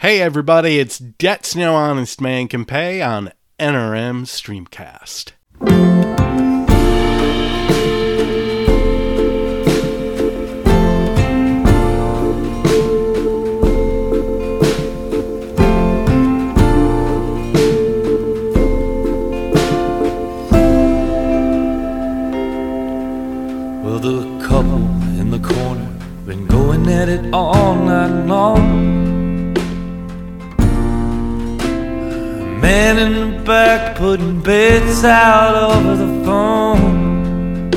Hey everybody, it's Debts No Honest Man Can Pay on NRM Streamcast. Well, the couple in the corner been going at it all night long. Man in the back putting bits out over the phone.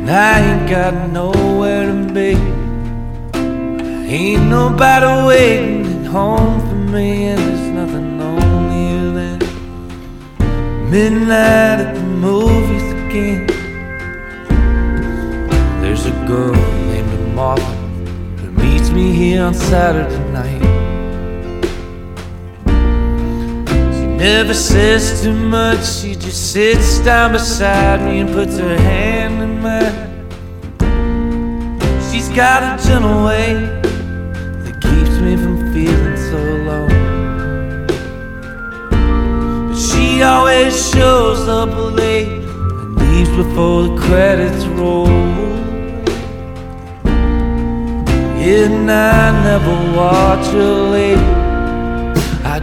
And I ain't got nowhere to be. Ain't nobody waiting at home for me, and there's nothing lonelier than midnight at the movies again. There's a girl named Martha who meets me here on Saturday night. Never says too much, she just sits down beside me and puts her hand in mine. She's got a gentle way that keeps me from feeling so alone. But she always shows up late and leaves before the credits roll. And I never watch her late.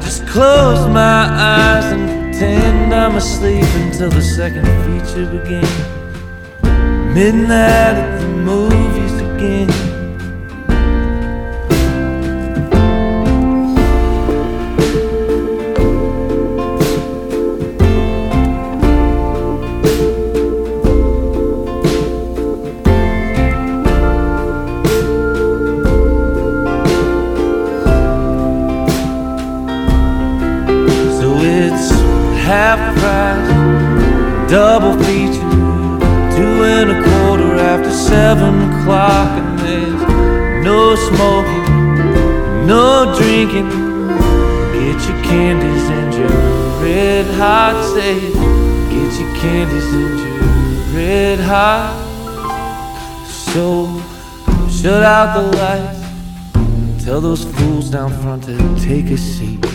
Just close my eyes and pretend I'm asleep until the second feature begins. Midnight at the movies again. No drinking. Get your candies and your red hot say, get your candies and your red hot. So shut out the lights, tell those fools down front to take a seat.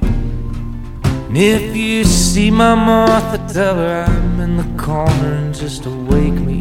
And if you see my Martha, tell her I'm in the corner and just awake me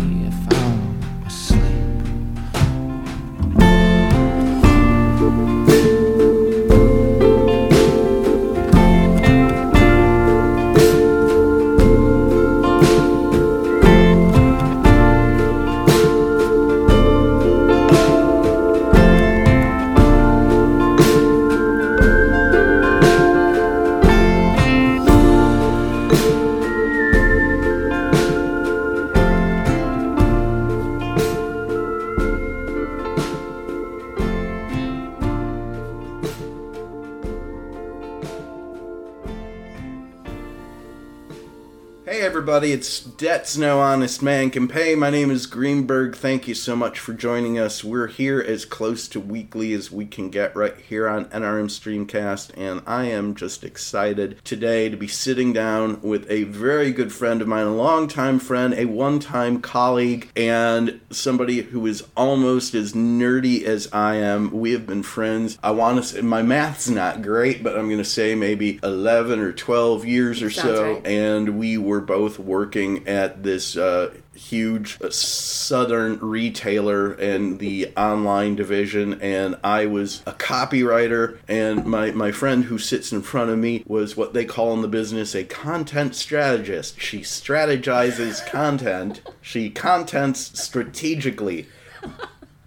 it's Debts No Honest Man Can Pay. My name is Greenberg. Thank you so much for joining us. We're here as close to weekly as we can get right here on NRM Streamcast, and I am just excited today to be sitting down with a very good friend of mine, a longtime friend, a one time colleague, and somebody who is almost as nerdy as I am. We have been friends. I want to say, my math's not great, but I'm going to say maybe 11 or 12 years or Sounds so right. and we were both working at this uh, huge uh, southern retailer and the online division and i was a copywriter and my, my friend who sits in front of me was what they call in the business a content strategist she strategizes content she contents strategically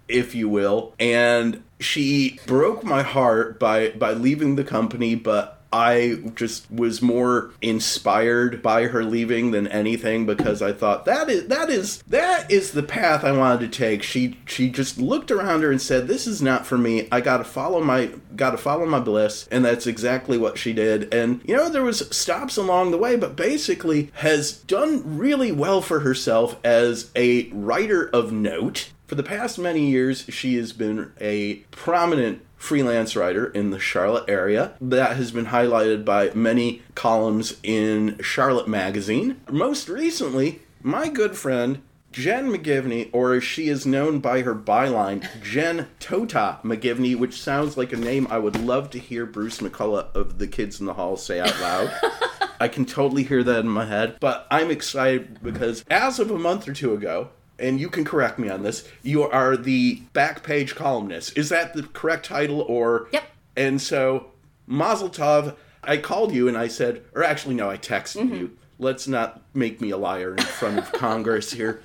if you will. And she broke my heart by by leaving the company, but I just was more inspired by her leaving than anything because I thought that is that is that is the path I wanted to take. She she just looked around her and said, "This is not for me. I got to follow my got to follow my bliss." And that's exactly what she did. And you know, there was stops along the way, but basically has done really well for herself as a writer of note. For the past many years, she has been a prominent freelance writer in the Charlotte area. That has been highlighted by many columns in Charlotte Magazine. Most recently, my good friend Jen McGivney, or as she is known by her byline, Jen Tota McGivney, which sounds like a name I would love to hear Bruce McCulloch of the Kids in the Hall say out loud. I can totally hear that in my head. But I'm excited because as of a month or two ago, and you can correct me on this, you are the back page columnist. Is that the correct title or Yep. And so Mazel Tov, I called you and I said, or actually no, I texted mm-hmm. you. Let's not make me a liar in front of Congress here.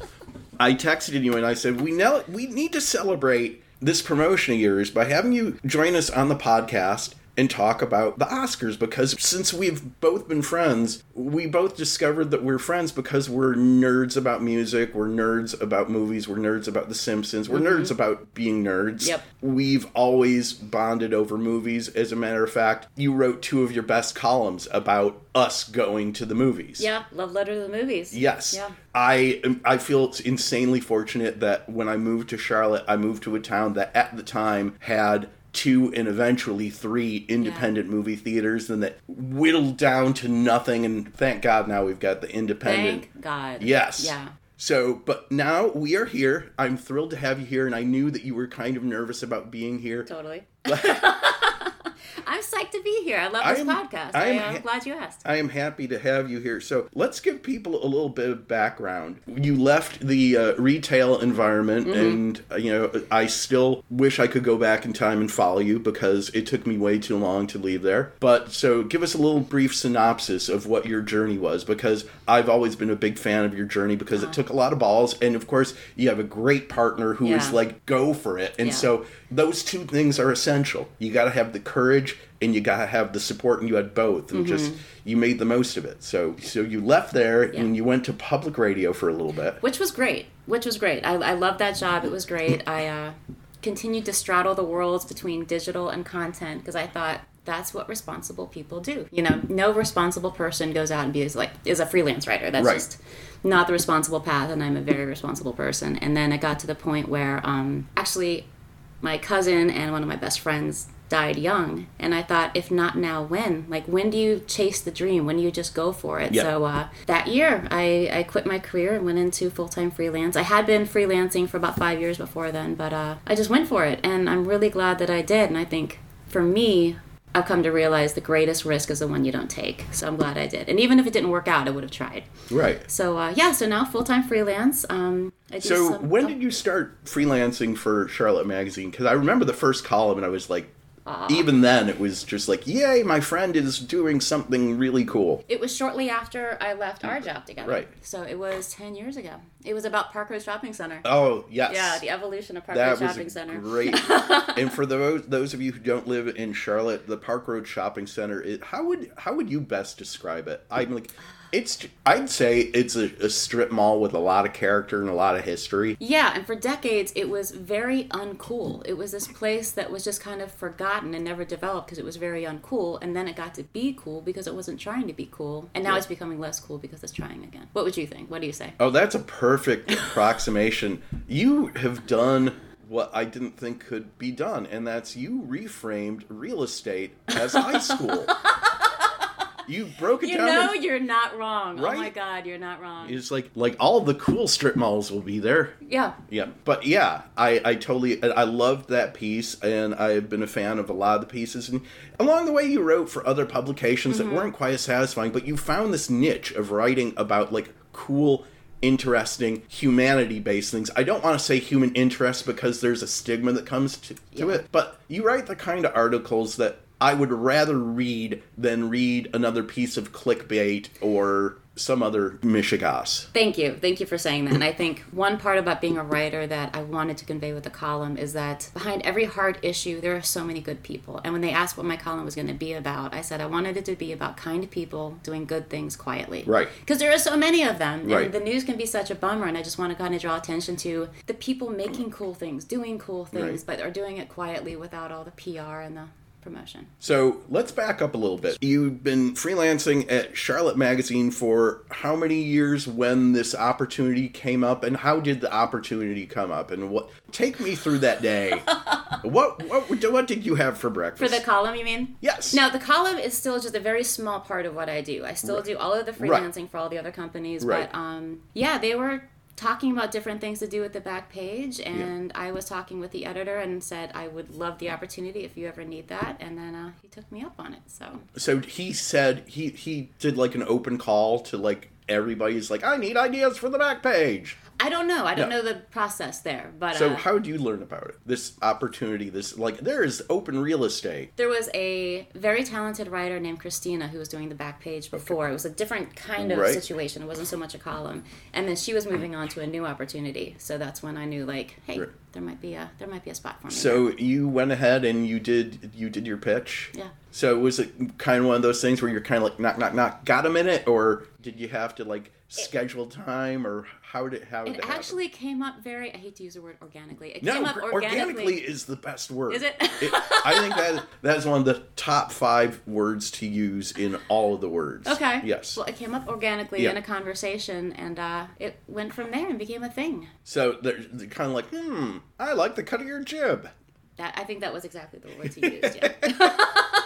I texted you and I said, we know we need to celebrate this promotion of yours by having you join us on the podcast and talk about the Oscars because since we've both been friends, we both discovered that we're friends because we're nerds about music, we're nerds about movies, we're nerds about The Simpsons, we're mm-hmm. nerds about being nerds. Yep. We've always bonded over movies. As a matter of fact, you wrote two of your best columns about us going to the movies. Yeah, love letter to the movies. Yes. Yeah. I I feel it's insanely fortunate that when I moved to Charlotte, I moved to a town that at the time had two and eventually three independent movie theaters and that whittled down to nothing and thank God now we've got the independent Thank God. Yes. Yeah. So, but now we are here. I'm thrilled to have you here, and I knew that you were kind of nervous about being here. Totally. I'm psyched to be here. I love this I'm- podcast. I'm I, ha- am glad you asked. I am happy to have you here. So let's give people a little bit of background. You left the uh, retail environment, and uh, you know I still wish I could go back in time and follow you because it took me way too long to leave there. But so give us a little brief synopsis of what your journey was, because I've always been a big fan of your journey because it took a lot of balls, and of course you have a great partner who is Yeah. like go for it, and Yeah. so those two things are essential. You got to have the courage and you got to have the support and you had both and just you made the most of it. So so you left there and you went to public radio for a little bit. which was great. Which was great. I, I loved that job. It was great. I uh, continued to straddle the worlds between digital and content because i thought that's what responsible people do. You know no responsible person goes out and is like is a freelance writer. That's Right. just not the responsible path and i'm a very responsible person. And then it got to the point where um, actually my cousin and one of my best friends died young. And i thought if not now when? Like when do you chase the dream? When do you just go for it? Yeah. so uh, that year I, I quit my career and went into full-time freelance. I had been freelancing for about five years before then but uh, i just went for it. And i'm really glad that i did. And i think for me i've come to realize the greatest risk is the one you don't take so i'm glad i did and even if it didn't work out i would have tried Right. so uh, yeah so now full-time freelance um, So some- when oh. did you start freelancing for Charlotte Magazine? Because I remember the first column and I was like, Uh-huh. even then it was just like, yay, my friend is doing something really cool. It was shortly after I left our job together. Right. So it was 10 years ago. It was about Park Road Shopping Center. Oh yes. yeah, the evolution of Park that Road was Shopping Center. great. and for those those of you who don't live in Charlotte, the Park Road Shopping Center. It, how would how would you best describe it? I'm like, it's. I'd say it's a, a strip mall with a lot of character and a lot of history. Yeah, and for decades it was very uncool. It was this place that was just kind of forgotten and never developed because it was very uncool, and then it got to be cool because it wasn't trying to be cool, and now Yeah. it's becoming less cool because it's trying again. What would you think? What do you say? Oh, that's a perfect approximation. You have done what I didn't think could be done, and that's you reframed real estate as high school. you broke it You down. know in- you're not wrong. Right? Oh my god, you're not wrong. it's like like all the cool strip malls will be there. yeah. Yeah, but yeah, I, I totally I loved that piece, and I've been a fan of a lot of the pieces. And along the way, you wrote for other publications that mm-hmm. weren't quite as satisfying, but you found this niche of writing about like cool, interesting, humanity-based things. I don't want to say human interest because there's a stigma that comes to, to Yeah. it, but you write the kind of articles that I would rather read than read another piece of clickbait or some other mishigas. Thank you. Thank you for saying that. And I think one part about being a writer that I wanted to convey with the column is that behind every hard issue, there are so many good people. And when they asked what my column was going to be about, I said I wanted it to be about kind people doing good things quietly. Right. Because there are so many of them. Right. And the news can be such a bummer. And I just want to kind of draw attention to the people making cool things, doing cool things, Right. but are doing it quietly without all the PR and the promotion. So let's back up a little bit. You've been freelancing at Charlotte Magazine for how many years when this opportunity came up, and how did the opportunity come up? And what? Take me through that day. what what what did you have for breakfast? For the column, you mean? yes. Now, the column is still just a very small part of what I do. I still do all of the Right. freelancing for all the other companies, Right. but um, yeah, they were talking about different things to do with the back page and i was talking with the editor and said i would love the opportunity if you ever need that and then uh, he took me up on it so. So he said he he did like an open call to like everybody's like I need ideas for the back page. I don't know i don't No. know the process there but So uh, how did you learn about it? This opportunity, this like there is open real estate. there was a very talented writer named christina who was doing the back page before it was a different kind of Right. situation it wasn't so much a column and then she was moving on to a new opportunity so that's when i knew like hey Right. there might be a there might be a spot for me So you went ahead and you did you did your pitch. Yeah. So was it kind of one of those things where you're kind of like knock knock knock got a minute or did you have to like schedule time or how did how did It it actually came up very. I hate to use the word organically. It No, came up organically. organically is the best word. Is it? I think that that is one of the top five words to use in all of the words. Okay. Yes. Well, it came up organically Yeah. in a conversation, and uh, it went from there and became a thing. So they're, they're kind of like, hmm, I like the cut of your jib. That I think that was exactly the words he used. Yeah.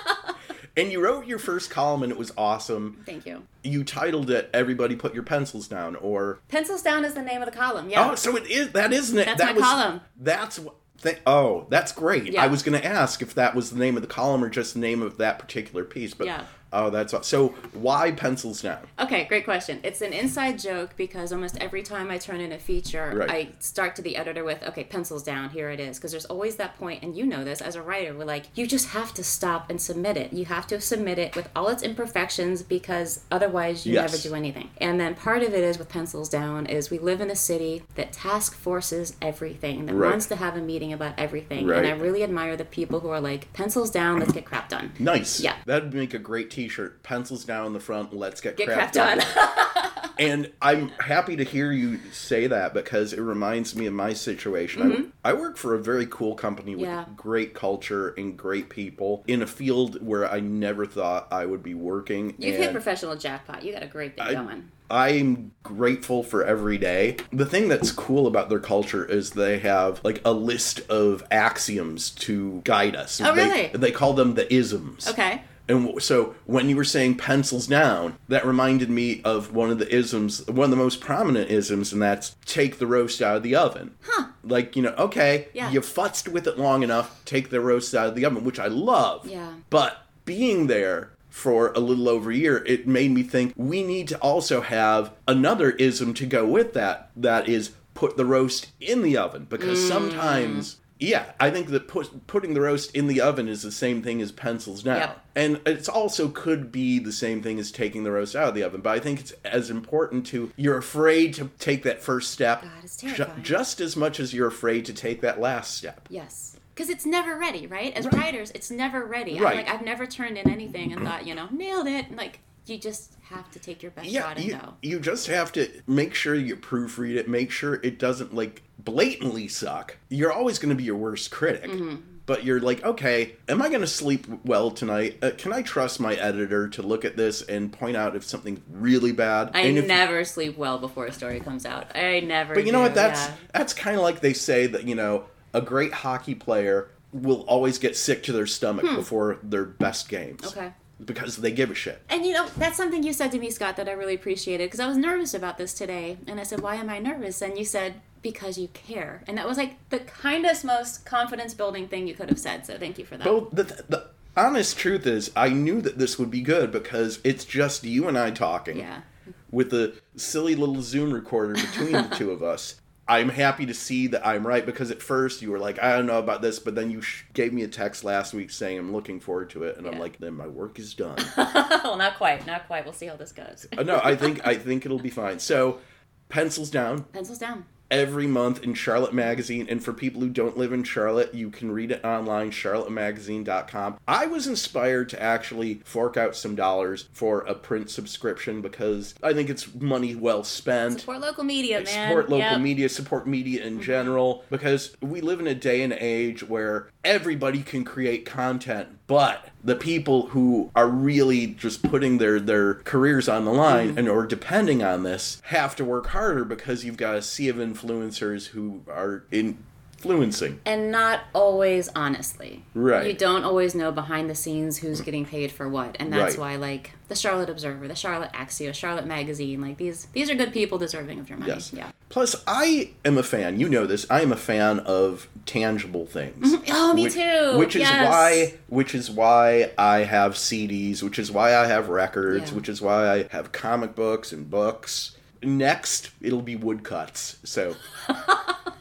And you wrote your first column and it was awesome. Thank you. You titled it "Everybody Put Your Pencils Down," or Pencils down is the name of the column. Yeah. oh, so it is that isn't it? That's that my column. That's what. Th- oh, that's great. Yeah. I was going to ask if that was the name of the column or just the name of that particular piece, but Yeah. Oh, that's so. Why pencils down? Okay, great question. It's an inside joke because almost every time I turn in a feature, Right. I start to the editor with, okay, pencils down, here it is. Because there's always that point, and you know this as a writer, we're like, you just have to stop and submit it. You have to submit it with all its imperfections because otherwise you Yes. never do anything. And then part of it is with pencils down is we live in a city that task forces everything, that Right. wants to have a meeting about everything. Right. And I really admire the people who are like, pencils down, let's get crap done. Nice. Yeah. That'd make a great T-shirt. Pencils down in the front. Let's get, Get crap, done. done. and I'm happy to hear you say that because it reminds me of my situation. I, I work for a very cool company with Mm-hmm. Yeah. great culture and great people in a field where I never thought I would be working. You've hit professional jackpot. You got a great thing going. I'm grateful for every day. The thing that's cool about their culture is they have like a list of axioms to guide us. Oh, They- really? They, call them the isms. Okay. And so when you were saying pencils down, that reminded me of one of the isms, one of the most prominent isms, and that's take the roast out of the oven. Huh. Like, you know, okay, Yeah. you futzed with it long enough, take the roast out of the oven, which I love. Yeah. But being there for a little over a year, it made me think we need to also have another ism to go with that. That is put the roast in the oven because Mm. sometimes. Yeah, I think that put, putting the roast in the oven is the same thing as pencils now. Yep. And it's also could be the same thing as taking the roast out of the oven. But I think it's as important to you're afraid to take that first step God, it's ju- just as much as you're afraid to take that last step. Yes. Because it's never ready, right? As Right. writers, it's never ready. Right. I'm like, I've never turned in anything and thought, you know, nailed it. Like, you just have to take your best Yeah, shot and you, go. you just have to make sure you proofread it, make sure it doesn't like blatantly suck. You're always going to be your worst critic. Mm-hmm. But you're like, okay, am I going to sleep well tonight? Uh, can I trust my editor to look at this and point out if something's really bad? I and if never sleep well before a story comes out. I never. But you know do, what? That's yeah. that's kind of like they say that you know a great hockey player will always get sick to their stomach before their best games. Hmm. Okay. Because they give a shit. And you know, that's something you said to me, Scott, that I really appreciated because I was nervous about this today. And I said, Why am I nervous? And you said, Because you care. And that was like the kindest, most confidence building thing you could have said. So thank you for that. But the, the honest truth is, I knew that this would be good because it's just you and I talking. Yeah. With the silly little Zoom recorder between the two of us. I'm happy to see that I'm right because at first you were like, I don't know about this, but then you sh- gave me a text last week saying I'm looking forward to it, and I'm like, then my work is done. well, not quite. Not quite. We'll see how this goes. Uh, no, I think I think it'll be fine. So, pencils down Pencils down. Every month in Charlotte Magazine, and for people who don't live in Charlotte, you can read it online, charlottemagazine.com. I was inspired to actually fork out some dollars for a print subscription because I think it's money well spent. Support local media, man. Support local Yep. media, support media in mm-hmm. general, because we live in a day and age where everybody can create content, but the people who are really just putting their, their careers on the line mm-hmm. and or depending on this have to work harder because you've got a sea of influencers who are in fluency. and not always honestly. Right. You don't always know behind the scenes who's getting paid for what, and that's Right. why like the Charlotte Observer, the Charlotte Axios, Charlotte Magazine, like these these are good people deserving of your money. Yes. Yeah. Plus, I am a fan. You know this. I am a fan of tangible things. Mm-hmm. Oh, me which, too. Which is Yes. why, which is why I have CDs. Which is why I have records. Yeah. Which is why I have comic books and books. Next, it'll be woodcuts. So.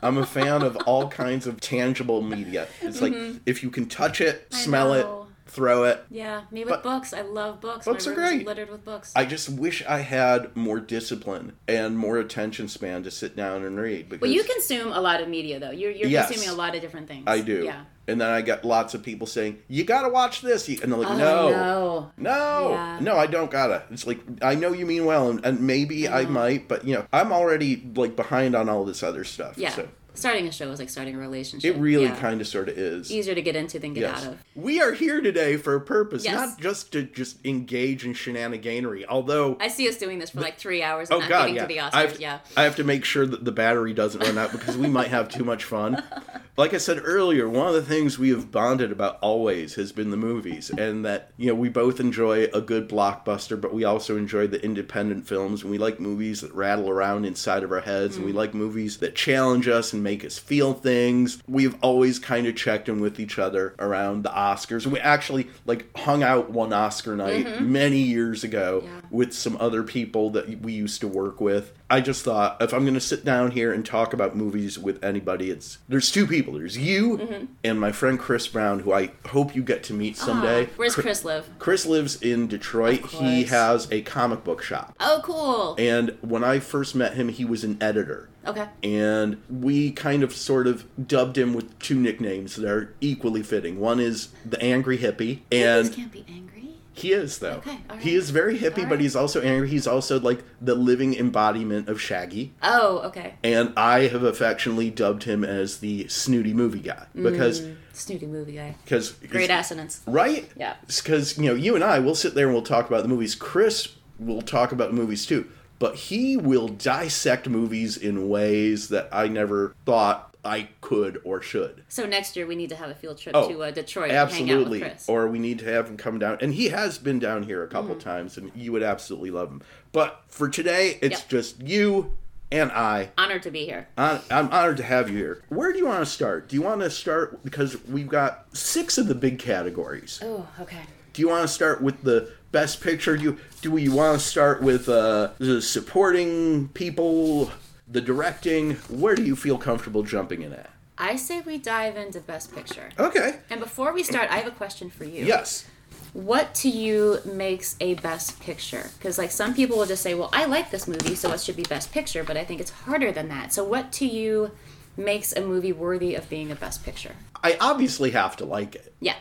I'm a fan of all kinds of tangible media. It's like if you can touch it, Mm-hmm. I smell know. it, throw it. Yeah, me with But- books. I love books. Books My are great. littered with books. I just wish I had more discipline and more attention span to sit down and read. Because well, you consume a lot of media though. You're you're Yes. consuming a lot of different things. I do. Yeah. And then I get lots of people saying, "You got to watch this," and they're like, Oh, "No, no. no, Yeah. no, I don't gotta." It's like I know you mean well, and, and maybe I, might, but you know, I'm already like behind on all this other stuff. Yeah. So Starting a show is like starting a relationship. it really Yeah. kind of sort of is. easier to get into than get Yes. out of. We are here today for a purpose, Yes. not just to just engage in shenaniganery. Although I see us doing this for like three hours oh, and Oh not god, getting yeah. to the Oscars. I have, yeah. I have to make sure that the battery doesn't run out because we might have too much fun. Like I said earlier, one of the things we have bonded about always has been the movies, and that you know we both enjoy a good blockbuster, but we also enjoy the independent films, and we like movies that rattle around inside of our heads, and we mm. like movies that challenge us and make us feel things. We've always kind of checked in with each other around the Oscars. We actually like hung out one Oscar night mm-hmm. many years ago Yeah. With some other people that we used to work with. I just thought if I'm going to sit down here and talk about movies with anybody, it's there's two people. There's you and my friend Chris Brown, who I hope you get to meet someday. Ah, where's Chri- Chris live? Chris lives in Detroit. He has a comic book shop. Oh, cool. And when I first met him, he was an editor. okay. And we kind of sort of dubbed him with two nicknames that are equally fitting. One is the Angry Hippie, and can't be angry. He is though. Okay, He is very hippie, but he's also angry. He's also like the living embodiment of Shaggy. Oh, okay. And I have affectionately dubbed him as the snooty movie guy because Snooty movie guy. because Mm. Great assonance. right? Yeah. Because you know, you and I will sit there and we'll talk about the movies. Chris will talk about movies too, but he will dissect movies in ways that I never thought I could or should. So next year we need to have a field trip Oh, to uh, Detroit Absolutely. and hang out with Chris. Or we need to have him come down. And he has been down here a couple times, and you would absolutely love him. But for today, it's Yep. just you and I. Honored to be here. Hon- I'm honored to have you here. Where do you want to start? Do you want to start because we've got six of the big categories? Oh, okay. Do you want to start with the best picture? Do you do you want to start with uh, the supporting people, the directing? Where do you feel comfortable jumping in at? I say we dive into Best Picture. Okay. And before we start, I have a question for you. Yes. What to you makes a Best Picture? Because like some people will just say, "Well, I like this movie, so it should be Best Picture," but I think it's harder than that. So, what to you makes a movie worthy of being a Best Picture? I obviously have to like it. Yeah.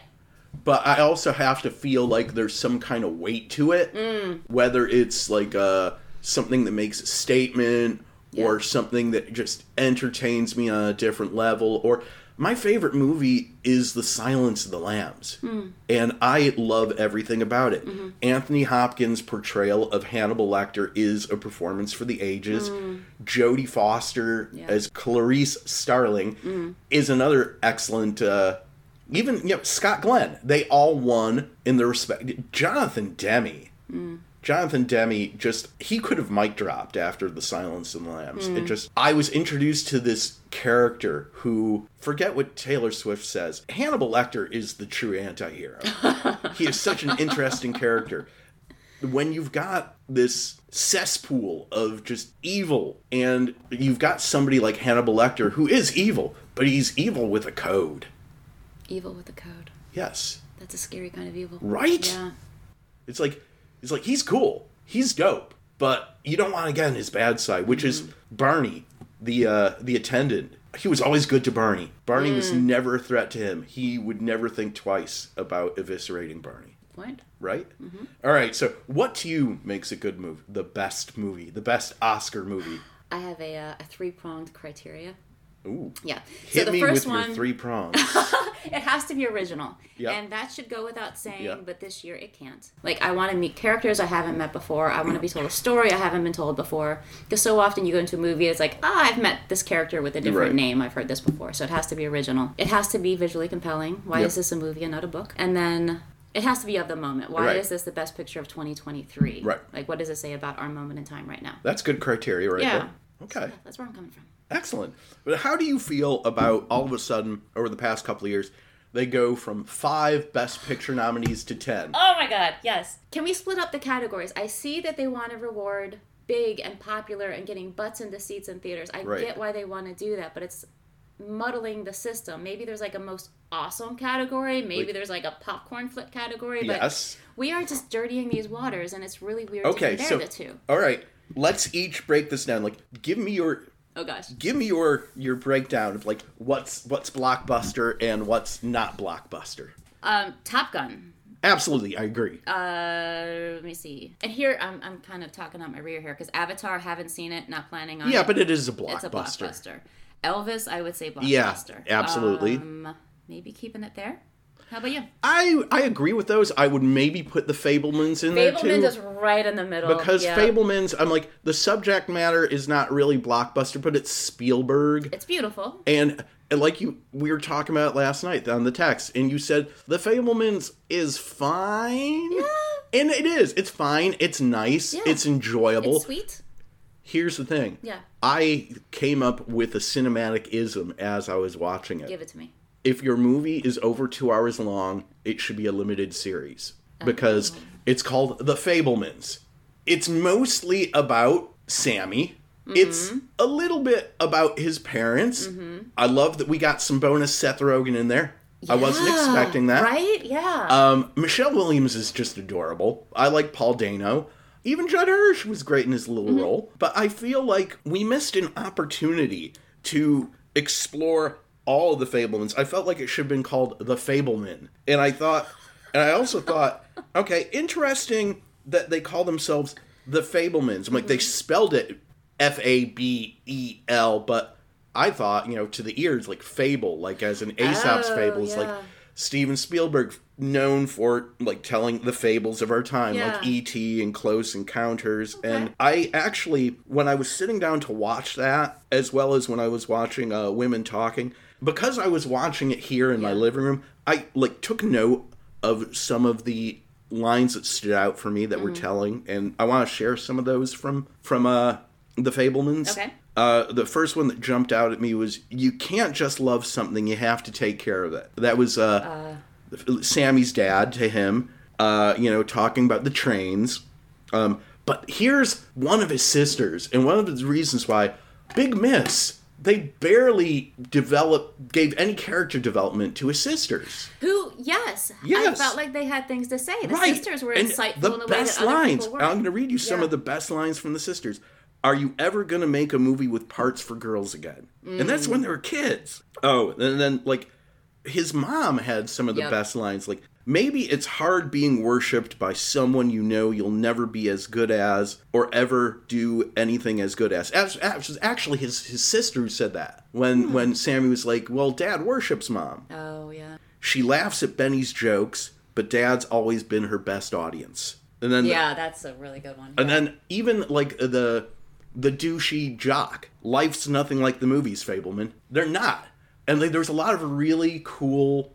but I also have to feel like there's some kind of weight to it, whether it's like uh, something that makes a statement or something that just entertains me on a different level. Or my favorite movie is The Silence of the Lambs, hmm. and I love everything about it. Mm-hmm. Anthony Hopkins' portrayal of Hannibal Lecter is a performance for the ages. Hmm. Jodie Foster Yeah. as Clarice Starling hmm. is another excellent. Uh, even you know Scott Glenn, they all won in their respect. Jonathan Demme, Jonathan Demme, just he could have mic dropped after the Silence of the Lambs. It mm. just I was introduced to this character who forget what Taylor Swift says. Hannibal Lecter is the true anti-hero. he is such an interesting character. When you've got this cesspool of just evil, and you've got somebody like Hannibal Lecter who is evil, but he's evil with a code. Evil with a code. Yes. That's a scary kind of evil. Right? Yeah. It's like it's like he's cool, he's dope, but you don't want to get on his bad side, which is Barney, the uh, the attendant. He was always good to Barney. Barney was never a threat to him. He would never think twice about eviscerating Barney. Point. Right? All right. So, what to you makes a good movie? The best movie, the best Oscar movie. I have a, uh, a three pronged criteria. Ooh. Yeah. So Hit the me first with one, your three prongs. it has to be original. Yeah. And that should go without saying, Yeah. but this year it can't. Like, I want to meet characters I haven't met before. I want to be told a story I haven't been told before. Because so often you go into a movie, it's like, ah, I've met this character with a different Right. name. I've heard this before. So it has to be original. It has to be visually compelling. Why Yep. is this a movie and not a book? And then. It has to be of the moment. Why Right. is this the best picture of 2023? Right. Like, what does it say about our moment in time right now? That's good criteria right Yeah. there. Okay. That's where I'm coming from. Excellent. But how do you feel about all of a sudden, over the past couple of years, they go from five Best Picture nominees to ten? Oh my god, yes. Can we split up the categories? I see that they want to reward big and popular and getting butts into seats in theaters. I Right. get why they want to do that, but it's muddling the system. Maybe there's like a most awesome category, maybe Like- there's like a popcorn flip category, but Yes. we are just dirtying these waters and it's really weird Okay, to compare so the two. all right, let's each break this down. Like, give me your Oh gosh. give me your your breakdown of like what's what's blockbuster and what's not blockbuster. Um Top Gun. Absolutely, I agree. Uh, let me see. And here I'm, I'm kind of talking out my rear here because Avatar haven't seen it, not planning on it. yeah, but it is a blockbuster. It's a blockbuster. Elvis, I would say Yeah, blockbuster. absolutely. Um, maybe keeping it there. How about you? I I agree with those. I would maybe put the Fabelmans in there too. Fabelman is right in the middle. because yeah. Fabelmans, I'm like the subject matter is not really blockbuster, but it's Spielberg. It's beautiful. And, and like you, we were talking about last night on the text, and you said the Fabelmans is fine. Yeah. And it is. It's fine. It's nice. Yeah. It's enjoyable. It's sweet. Here's the thing. Yeah. I came up with a cinematic ism as I was watching it. Give it to me. If your movie is over two hours long, it should be a limited series because Oh. it's called The Fabelmans. It's mostly about Sammy. Mm-hmm. It's a little bit about his parents. I love that we got some bonus Seth Rogen in there. I wasn't expecting that. Right? Yeah. Um, Michelle Williams is just adorable. I like Paul Dano. Even Judd Hirsch was great in his little Mm-hmm. role. But I feel like we missed an opportunity to explore all of the Fabelmans. I felt like it should have been called The Fabelman. And I thought, and I also thought, okay, interesting that they call themselves The Fabelmans. I'm like, they Mm-hmm. spelled it F A B E L, but I thought, you know, to the ears, like fable, like as in Aesop's Oh, fables, yeah. like Steven Spielberg, known for like telling the fables of our time, Yeah. like E.T. and Close Encounters. And I actually, when I was sitting down to watch that, as well as when I was watching uh, Women Talking, because I was watching it here in my living room, I like took note of some of the lines that stood out for me that Mm-hmm. were telling, and I want to share some of those from from uh, the Fabelmans. Okay. Uh, the first one that jumped out at me was you can't just love something, you have to take care of it. That was uh, Sammy's dad to him, uh, you know, talking about the trains. Um, but here's one of his sisters, and one of the reasons why Big Miss, they barely developed, gave any character development to his sisters. Who? Yes. Yes. I felt like they had things to say. The right. sisters were And insightful the in the way best that other lines. people were. I'm going to read you some Yeah. of the best lines from the sisters. Are you ever going to make a movie with parts for girls again? And that's Mm. when they were kids. Oh, and then like his mom had some of the Yep. best lines. Like maybe it's hard being worshipped by someone you know you'll never be as good as or ever do anything as good as. Actually, his his sister who said that when Hmm. when Sammy was like, "Well, Dad worships mom." Oh yeah. She laughs at Benny's jokes, but Dad's always been her best audience. And then Yeah, that's a really good one. and then even like the the douchey jock, life's nothing like the movies, Fabelman. They're not. And like, there's a lot of really cool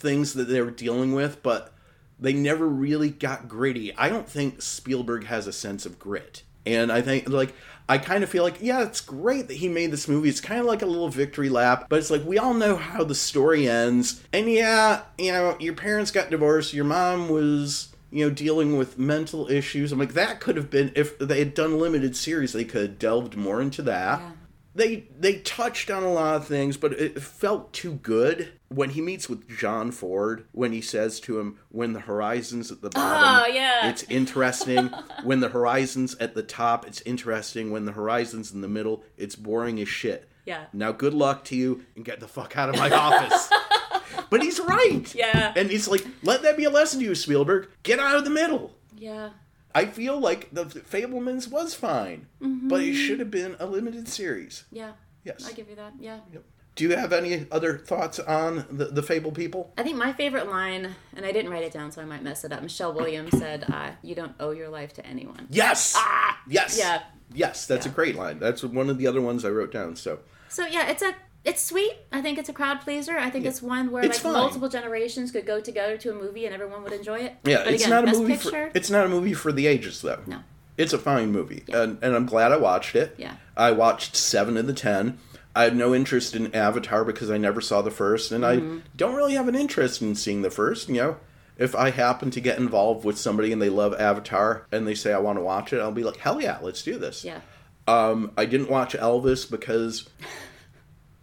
things that they were dealing with, but they never really got gritty. I don't think Spielberg has a sense of grit. And I think like I kind of feel like yeah, it's great that he made this movie. It's kind of like a little victory lap, but it's like we all know how the story ends. And yeah, you know, your parents got divorced, your mom was you know, dealing with mental issues. I'm like, that could have been if they had done limited series, they could have delved more into that. Yeah. They they touched on a lot of things, but it felt too good when he meets with John Ford. When he says to him, "When the horizon's at the ah, bottom, Oh, yeah. it's interesting. when the horizon's at the top, it's interesting. When the horizon's in the middle, it's boring as shit." Yeah. Now, good luck to you, and get the fuck out of my office. but he's right. Yeah. And he's like, let that be a lesson to you, Spielberg. Get out of the middle. yeah. I feel like the Fabelmans was fine, but it mm-hmm. should have been a limited series. Yeah. Yes. I'll give you that. Yeah. Yep. Do you have any other thoughts on the, the Fable people? I think my favorite line, and I didn't write it down, so I might mess it up. Michelle Williams said, uh, "You don't owe your life to anyone." Yes. Ah! Yes. Yeah. Yes, that's a great line. That's one of the other ones I wrote down. So So yeah, it's a it's sweet. I think it's a crowd pleaser. I think it's one where It's like fine. multiple generations could go together to a movie and everyone would enjoy it. yeah, but it's again, not a movie picture. for it's not a movie for the ages though. No. It's a fine movie, and, and I'm glad I watched it. Yeah. I watched seven of the ten. I have no interest in Avatar because I never saw the first, and Mm-hmm. I don't really have an interest in seeing the first. You know, if I happen to get involved with somebody and they love Avatar and they say I want to watch it, I'll be like, hell yeah, let's do this. yeah. Um, I didn't watch Elvis because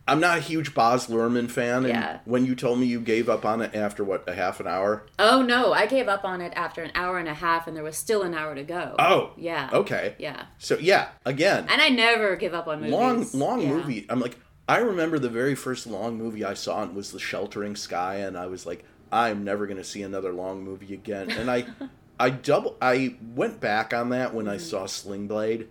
I'm not a huge Baz Luhrmann fan. And Yeah. when you told me you gave up on it after what a half an hour, Oh no, I gave up on it after an hour and a half, and there was still an hour to go. oh yeah. okay, Yeah. So yeah, again, And I never give up on movies. long long Yeah. movie. I'm like, I remember the very first long movie I saw and was The Sheltering Sky, and I was like, I'm never gonna see another long movie again. And I, I double, I went back on that when Mm. I saw Sling Blade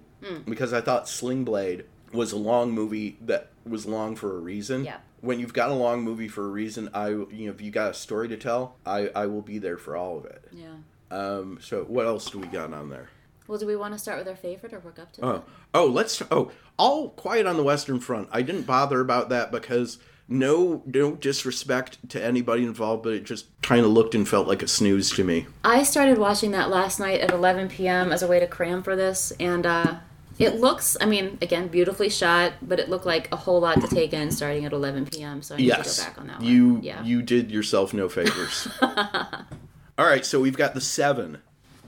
because I thought Sling Blade was a long movie that was long for a reason. Yeah. When you've got a long movie for a reason, I you know if you got a story to tell, I I will be there for all of it. Yeah. Um. So what else do we got on there? Well, do we want to start with our favorite or work up to it? Oh, oh, let's. Oh, all quiet on the Western Front. I didn't bother about that because no, no disrespect to anybody involved, but it just kind of looked and felt like a snooze to me. I started watching that last night at 11 p.m. as a way to cram for this, and uh, it looks, I mean, again, beautifully shot, but it looked like a whole lot to take in starting at 11 p.m. So I need Yes, to go back on that one. you. Yeah. you did yourself no favors. all right, so we've got the seven.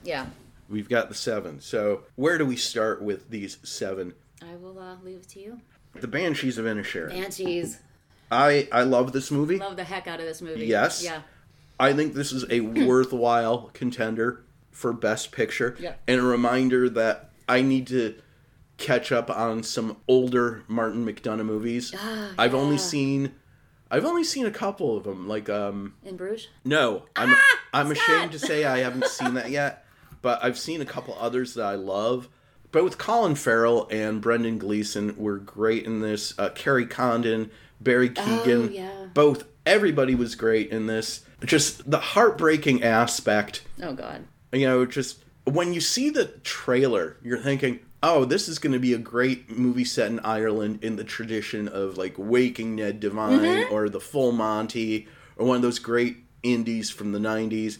yeah. We've got the seven. So where do we start with these seven? I will uh, leave it to you. The Banshees of Inisherin. Banshees. I I love this movie. Love the heck out of this movie. Yes. Yeah. I think this is a worthwhile contender for Best Picture. Yeah. And a reminder that I need to catch up on some older Martin McDonagh movies. Ah, I've only seen I've only seen a couple of them. Like um In Bruges? no, I'm I'm Scott! ashamed to say I haven't seen that yet, but I've seen a couple others that I love. Both Colin Farrell and Brendan Gleeson were great in this. Uh, Kerry Condon, Barry Keoghan, Oh, yeah. both everybody was great in this. Just the heartbreaking aspect, Oh, God. you know, just when you see the trailer, you're thinking, "Oh, this is going to be a great movie set in Ireland in the tradition of like Waking Ned Devine Mm-hmm. or The Full Monty or one of those great indies from the 90s."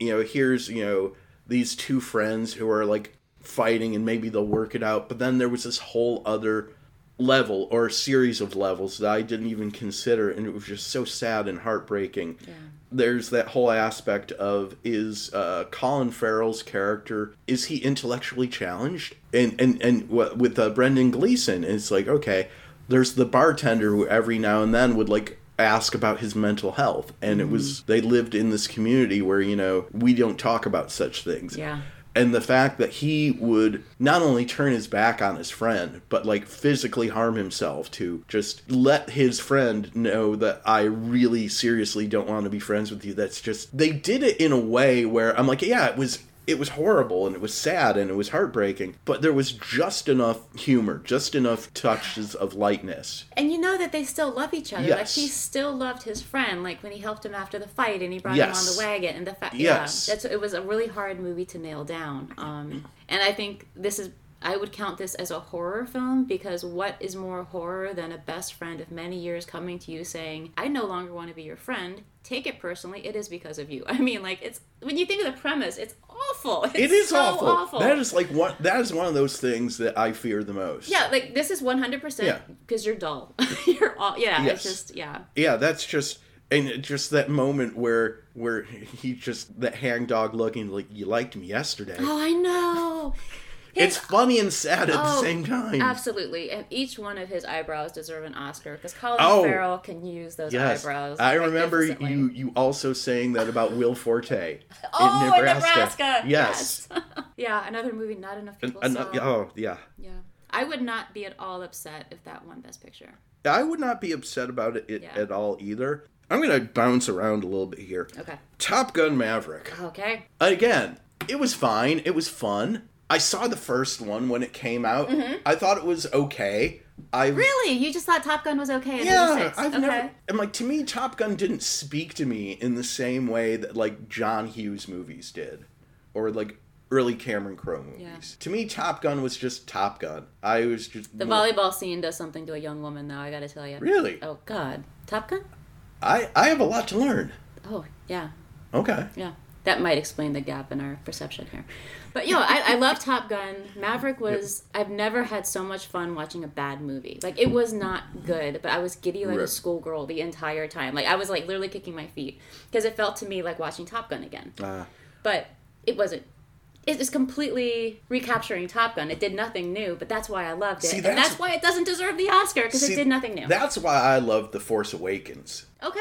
You know, here's, you know, these two friends who are like fighting and maybe they'll work it out, but then there was this whole other level or series of levels that I didn't even consider and it was just so sad and heartbreaking Yeah. There's that whole aspect of is uh, Colin Farrell's character is he intellectually challenged? And and and with uh, Brendan Gleeson it's like okay there's the bartender who every now and then would like ask about his mental health. And it was they lived in this community where you know we don't talk about such things. Yeah. And the fact that he would not only turn his back on his friend but like physically harm himself to just let his friend know that i really seriously don't want to be friends with you. That's just they did it in a way where i'm like yeah it was it was horrible and it was sad and it was heartbreaking but there was just enough humor just enough touches of lightness And you know that they still love each other. Yes. Like he still loved his friend. Like when he helped him after the fight and he brought Yes. him on the wagon. And the fact, Yes. yeah, that's it was a really hard movie to nail down. Um, and I think this is. I would count this as a horror film because what is more horror than a best friend of many years coming to you saying, "I no longer want to be your friend. Take it personally. It is because of you." I mean, like it's when you think of the premise, it's awful. It's it is so awful. awful. that is like one that is one of those things that i fear the most yeah, like this is one hundred Yeah. percent because you're dull. you're all yeah. Yes. It's just yeah. yeah that's just and just that moment where where he just that hangdog looking like you liked me yesterday Oh, I know. It's funny and sad at the Oh, same time Absolutely, and each one of his eyebrows deserve an Oscar because Colin Oh. Farrell can use those yes eyebrows. i remember you you also saying that about will forte Oh, in nebraska, yes. yes, yeah, another movie not enough people An- saw. oh yeah Yeah, I would not be at all upset if that won Best Picture. i would not be upset about it, Yeah. at all either i'm gonna bounce around a little bit here Okay. top gun maverick Okay. again it was fine it was fun I saw the first one when it came out. I thought it was okay. I Mm-hmm. Really? You just thought Top Gun was okay Yeah, I've okay. never. And like to me, Top Gun didn't speak to me in the same way that like John Hughes movies did, or like early Cameron Crowe movies. Yeah. To me, Top Gun was just Top Gun. I was just The volleyball scene does something to a young woman, though. I gotta tell you. Really? Oh God, Top Gun. I I have a lot to learn. Oh yeah, Okay. yeah. That might explain the gap in our perception here. But you know, I, I love Top Gun. Maverick was. I've never had so much fun watching a bad movie. Like it was not good, but I was giddy like a schoolgirl the entire time. Like I was like literally kicking my feet because it felt to me like watching Top Gun again. Uh, But it wasn't. It is completely recapturing Top Gun. It did nothing new, but that's why I loved it, See, and that's- that's why it doesn't deserve the Oscar because it did nothing new. That's why I love The Force Awakens. okay.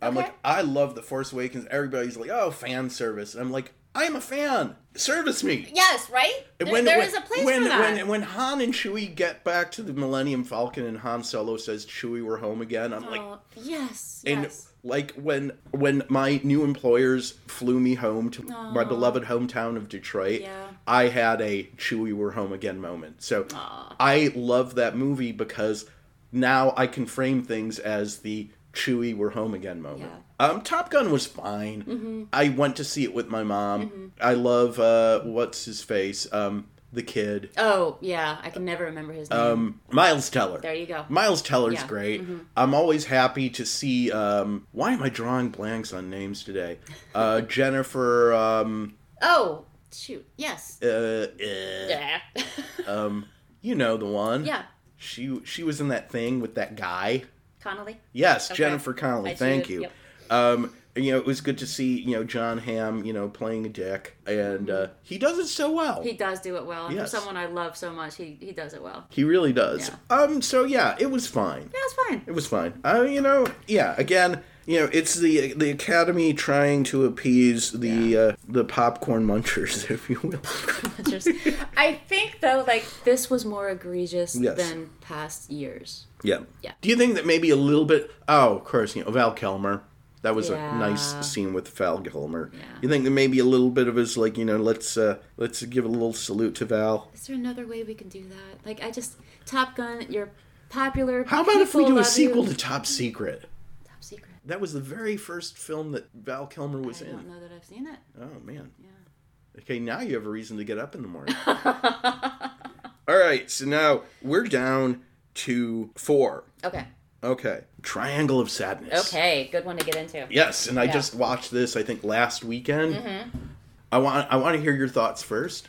I'm okay. like, I love The Force Awakens. Everybody's like, oh, fan service. And I'm like, I'm a fan. Service me. yes, right. There, when, there when, is a place when, for that. When, when Han and Chewie get back to the Millennium Falcon and Han Solo says, Chewie, we're home again, I'm like, oh, yes, and yes. like when when my new employers flew me home to my beloved hometown of Detroit, Yeah. I had a Chewie, we're home again moment. So Aw. I love that movie because now I can frame things as the Chewie, we're home again moment. Um, Top Gun was fine. Mm-hmm. I went to see it with my mom. I love uh, what's his face, um, the kid, Oh yeah, I can never remember his name. um, Miles Teller. there you go. Miles Teller's Yeah, Mm-hmm. great. I'm always happy to see. Um, why am I drawing blanks on names today? Uh, Jennifer. Um, Oh shoot, yes. uh, uh, Yeah. um, you know the one. yeah, She she was in that thing with that guy. Connelly. Yes, Okay. Jennifer Connelly. I Thank you. yep. Um, you know, it was good to see you know Jon Hamm, you know, playing a dick, and uh, he does it so well. He does do it well. Yes. For someone I love so much, he, he does it well. He really does. Yeah. Um, so yeah, it was fine. Yeah, it's fine. It was fine. Uh, you know, yeah. Again, you know, it's the the Academy trying to appease the uh, the popcorn munchers, if you will. I think though, like this was more egregious Yes. than past years. yeah. Yeah. Do you think that maybe a little bit? Oh, of course. You know, Val Kilmer. That was Yeah. a nice scene with Val Kilmer. Yeah. You think that maybe a little bit of his like, you know, let's uh let's give a little salute to Val. Is there another way we can do that? Like I just Top Gun, you're popular. How about if we do a sequel you. to Top Secret? That was the very first film that Val Kilmer was in. I don't know that I've seen it. Oh man. Yeah. Okay, now you have a reason to get up in the morning. All right, so now we're down to four. Okay. Okay, Triangle of Sadness. Okay. Good one to get into. Yes, and I Yeah. just watched this. I think last weekend. Mm-hmm. I want I want to hear your thoughts first.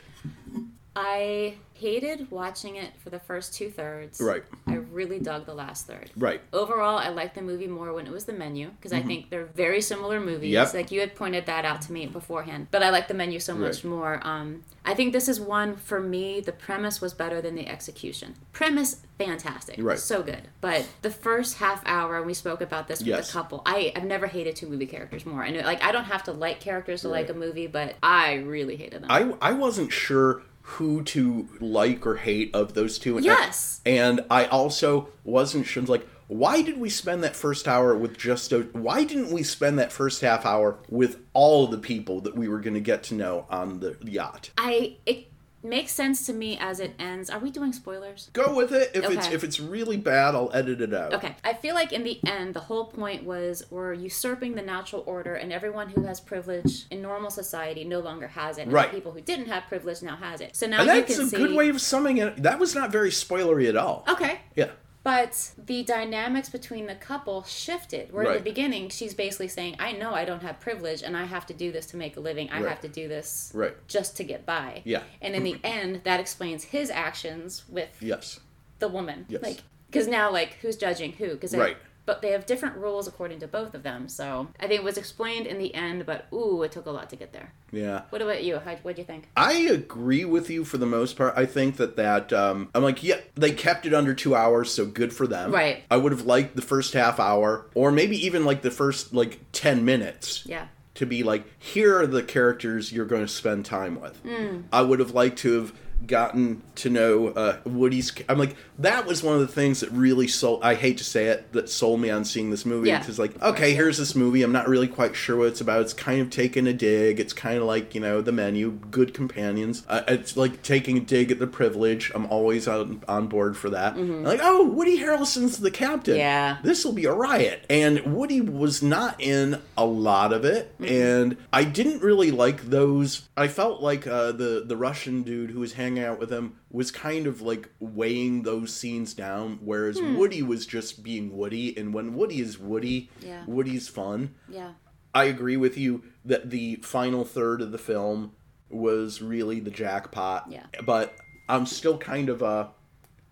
I hated watching it for the first two thirds. Right. I really dug the last third. Right. Overall, I liked the movie more when it was the menu because I think they're very similar movies. Mm-hmm. Yep. Like you had pointed that out to me beforehand, but I like the menu so much Right. more. Um, I think this is one for me. The premise was better than the execution. Premise fantastic, Right. So good, but the first half hour, we spoke about this with Yes. a couple. I I've never hated two movie characters more. I know, like I don't have to like characters to like a movie, but I really hated them. I I wasn't sure who to like or hate of those two. And- Yes. And I also wasn't sure like why did we spend that first hour with just a why didn't we spend that first half hour with all the people that we were going to get to know on the yacht? I it makes sense to me as it ends. Are we doing spoilers? Go with it. If it's if it's really bad, I'll edit it out. Okay. I feel like in the end, the whole point was we're usurping the natural order, and everyone who has privilege in normal society no longer has it. And Right. the people who didn't have privilege now has it. So now And you that's can a see. good way of summing it. That was not very spoilery at all. Okay. Yeah. But the dynamics between the couple shifted. Where in Right. the beginning, she's basically saying, I know I don't have privilege and I have to do this to make a living. I Right. have to do this Right. just to get by. Yeah. And in the end, that explains his actions with Yes. the woman. Yes. Like, because now, like, who's judging who? Because Right. But they have different rules according to both of them. So I think it was explained in the end, but ooh, it took a lot to get there. Yeah. What about you? How, what'd you think? I agree with you for the most part. I think that that um, I'm like, yeah, they kept it under two hours, so good for them. Right. I would have liked the first half hour, or maybe even like the first like ten minutes. Yeah. To be like, here are the characters you're going to spend time with. Hmm. I would have liked to have gotten to know uh, Woody's. I'm like, that was one of the things that really sold. I hate to say it, that sold me on seeing this movie. Yeah. Because like, okay, here's this movie. I'm not really quite sure what it's about. It's kind of taking a dig. It's kind of like you know the menu, good companions. Uh, it's like taking a dig at the privilege. I'm always on on board for that. Like, oh, Woody Harrelson's the captain. Yeah. this will be a riot. And Woody was not in a lot of it, and I didn't really like those. I felt like uh, the the Russian dude who was hanging out with him was kind of like weighing those scenes down, whereas Woody was just being Woody. And when Woody is Woody, Yeah. Woody's fun. Yeah. I agree with you that the final third of the film was really the jackpot. Yeah. But I'm still kind of uh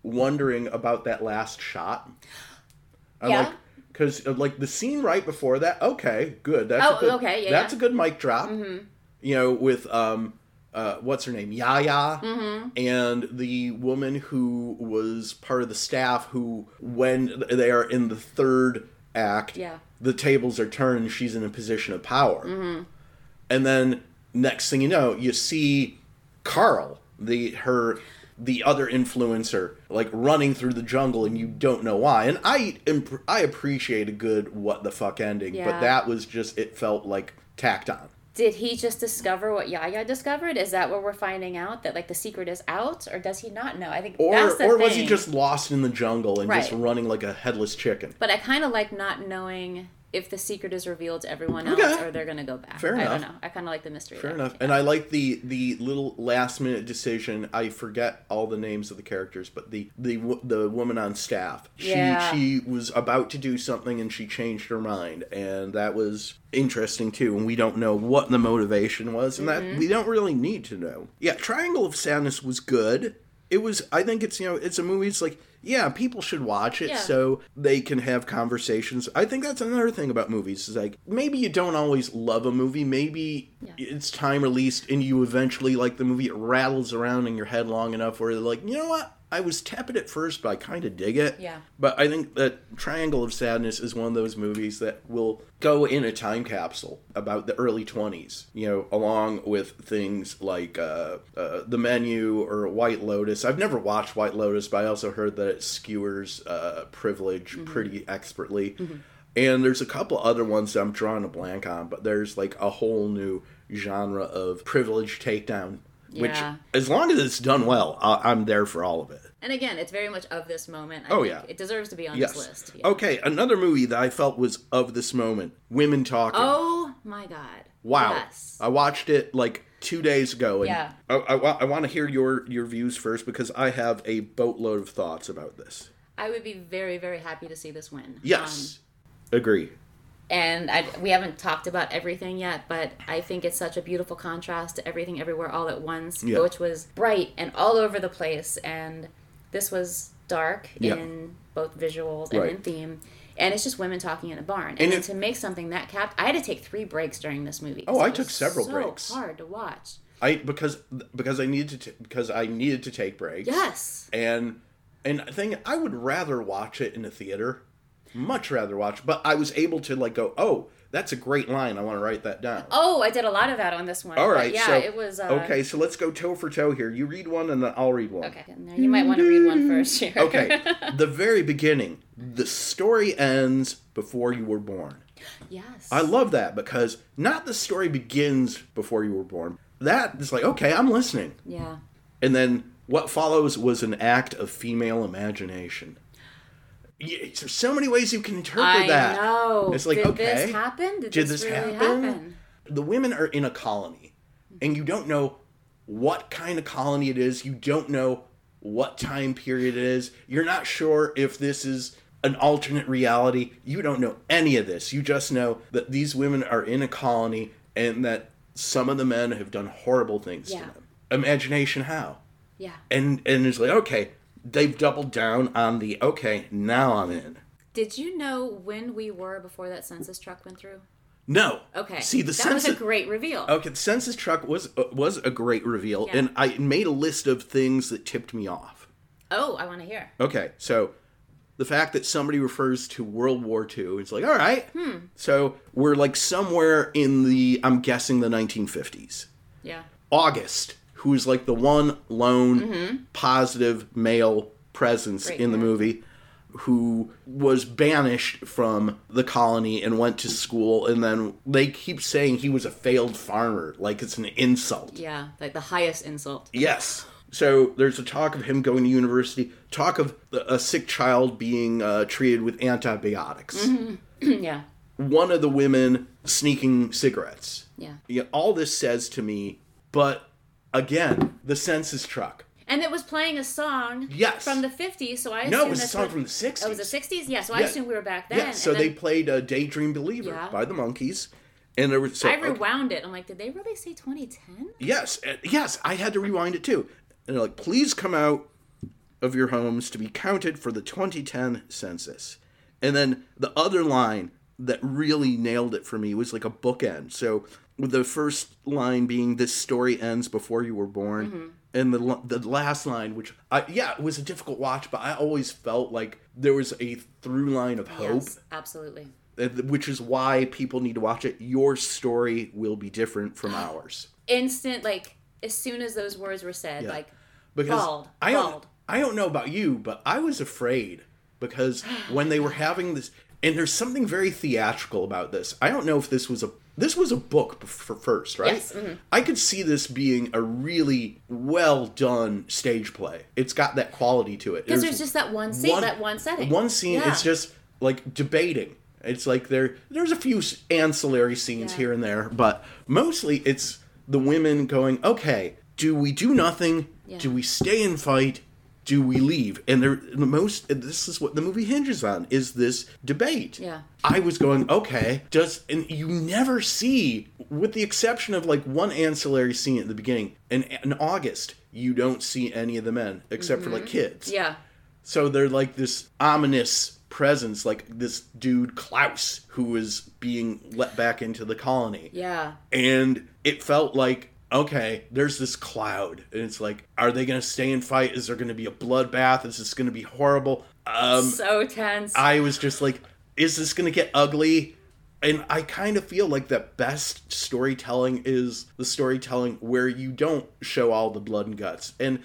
wondering about that last shot. I'm Yeah. like cuz like the scene right before that, okay, good. That's Oh, a good, okay, yeah, That's yeah. a good mic drop. You know, with um uh, what's her name? Yaya, Mm-hmm. and the woman who was part of the staff who, when they are in the third act, Yeah. the tables are turned she's in a position of power. Mm-hmm. And then next thing you know, you see Carl, the her the other influencer, like running through the jungle and you don't know why. And I imp- I appreciate a good what the fuck ending, but that was just it felt like tacked on. Did he just discover what Yaya discovered? Is that what we're finding out? That like the secret is out, or does he not know? I think Or that's the or was he just lost in the jungle and just running like a headless chicken? But I kind of like not knowing if the secret is revealed to everyone else, Okay. or they're gonna go back. Fair I enough. don't know. I kind of like the mystery. Fair there. enough. And I like the the little last minute decision. I forget all the names of the characters, but the the the woman on staff. She Yeah. she was about to do something and she changed her mind, and that was interesting too. And we don't know what the motivation was, and Mm-hmm. that we don't really need to know. Yeah, Triangle of Sadness was good. It was. I think it's you know it's a movie. It's like yeah, people should watch it Yeah. so they can have conversations. I think that's another thing about movies. Is like maybe you don't always love a movie. Maybe Yeah. it's time released and you eventually like the movie. It rattles around in your head long enough where they're like, you know what? I was tepid at first, but I kind of dig it. Yeah. But I think that Triangle of Sadness is one of those movies that will go in a time capsule about the early 20s, you know, along with things like uh, uh, The Menu or White Lotus. I've never watched White Lotus, but I also heard that it skewers uh, privilege pretty expertly. And there's a couple other ones that I'm drawing a blank on, but there's like a whole new genre of privilege takedown. Which, Yeah. as long as it's done well, I- I'm there for all of it. And again, it's very much of this moment. I Oh, think yeah. it deserves to be on Yes. this list. Yeah. Okay, another movie that I felt was of this moment. Women Talking. Oh my god. wow. Yes. I watched it like two days ago, and Yeah. I, I, I want to hear your your views first because I have a boatload of thoughts about this. I would be very, very happy to see this win. Yes, um, agree. And I, we haven't talked about everything yet, but I think it's such a beautiful contrast to everything everywhere all at once, Yeah. which was bright and all over the place. And this was dark Yeah. in both visuals and Right. in theme. And it's just women talking in a barn. And, And it- to make something that capped, I had to take three breaks during this movie. Oh, I took several so breaks. hard to watch. I because because I needed to because I needed to take breaks. Yes. and and I think I would rather watch it in a theater, much rather watch. But I was able to like go, oh, that's a great line. I want to write that down. Oh, I did a lot of that on this one. All right, yeah, so it was. Uh, okay. So let's go toe for toe here. You read one, and then I'll read one. Okay. You might want to read one first here. Okay. the very beginning, the story ends before you were born. yes. I love that because not the story begins before you were born. That is like, okay, I'm listening. Yeah. And then what follows was an act of female imagination. Yeah, there's so many ways you can interpret I that. know. It's like, Did okay. this happen? Did, Did this, this really happen? happen? the women are in a colony and you don't know what kind of colony it is you don't know what time period it is you're not sure if this is an alternate reality you don't know any of this you just know that these women are in a colony and that some of the men have done horrible things Yeah. to them imagination how Yeah. and and it's like okay they've doubled down on the okay now i'm in Did you know when we were before that census truck went through? no Okay. see the that census was a great reveal. Okay, the census truck was uh, was a great reveal, Yeah. and I made a list of things that tipped me off. Oh, I want to hear. Okay, so the fact that somebody refers to World War II, it's like, all right. Hmm. So we're like somewhere in the, I'm guessing the 1950s. Yeah. August. Who's like the one lone positive male presence Great in the movie who was banished from the colony and went to school and then they keep saying he was a failed farmer like it's an insult Yeah, like the highest insult. Yes. So there's a talk of him going to university, talk of a sick child being uh, treated with antibiotics, yeah, one of the women sneaking cigarettes. yeah. Yeah, all this says to me, but again, the census truck. And it was playing a song Yes. from the 50s, so I No, assume it was a song what- from the 60s. Oh, it was the 60s? Yeah, so I Yeah. assume we were back then. Yeah, so and they played uh, "Daydream Believer" Yeah. by the Monkees, and there was so, I okay. rewound it. I'm like, did they really say 2010? Yes, uh, yes, I had to rewind it too. And they're like, please come out of your homes to be counted for the 2010 census. And then the other line that really nailed it for me was like a bookend. So the first line being "This story ends before you were born," Mm-hmm. and the the last line, which I yeah, it was a difficult watch, but I always felt like there was a through line of hope Yes, absolutely. which is why people need to watch it. Your story will be different from ours. Instant, like, as soon as those words were said, Yeah. like, Because Bald, I don't bald. I don't know about you, but I was afraid because when they were having this and there's something very theatrical about this. I don't know if this was a this was a book for first, right? Yes, mhm. I could see this being a really well done stage play. It's got that quality to it. because There's there's just that one scene, that one setting. One scene, Yeah. it's just like debating. It's like there, there's a few ancillary scenes Yeah. here and there, but mostly it's the women going, okay, do we do nothing? Yeah. Do we stay and fight? Do we leave? And they're the most. This is what the movie hinges on: is this debate. Yeah. I was going, okay, does and you never see, with the exception of like one ancillary scene at the beginning. In, in August, you don't see any of the men except for like kids. Mm-hmm. Yeah. So they're like this ominous presence, like this dude Klaus, who is being let back into the colony. Yeah. And it felt like, okay, there's this cloud. And it's like, are they going to stay and fight? Is there going to be a bloodbath? Is this going to be horrible? Um, so tense. I was just like, is this going to get ugly? And I kind of feel like the best storytelling is the storytelling where you don't show all the blood and guts. And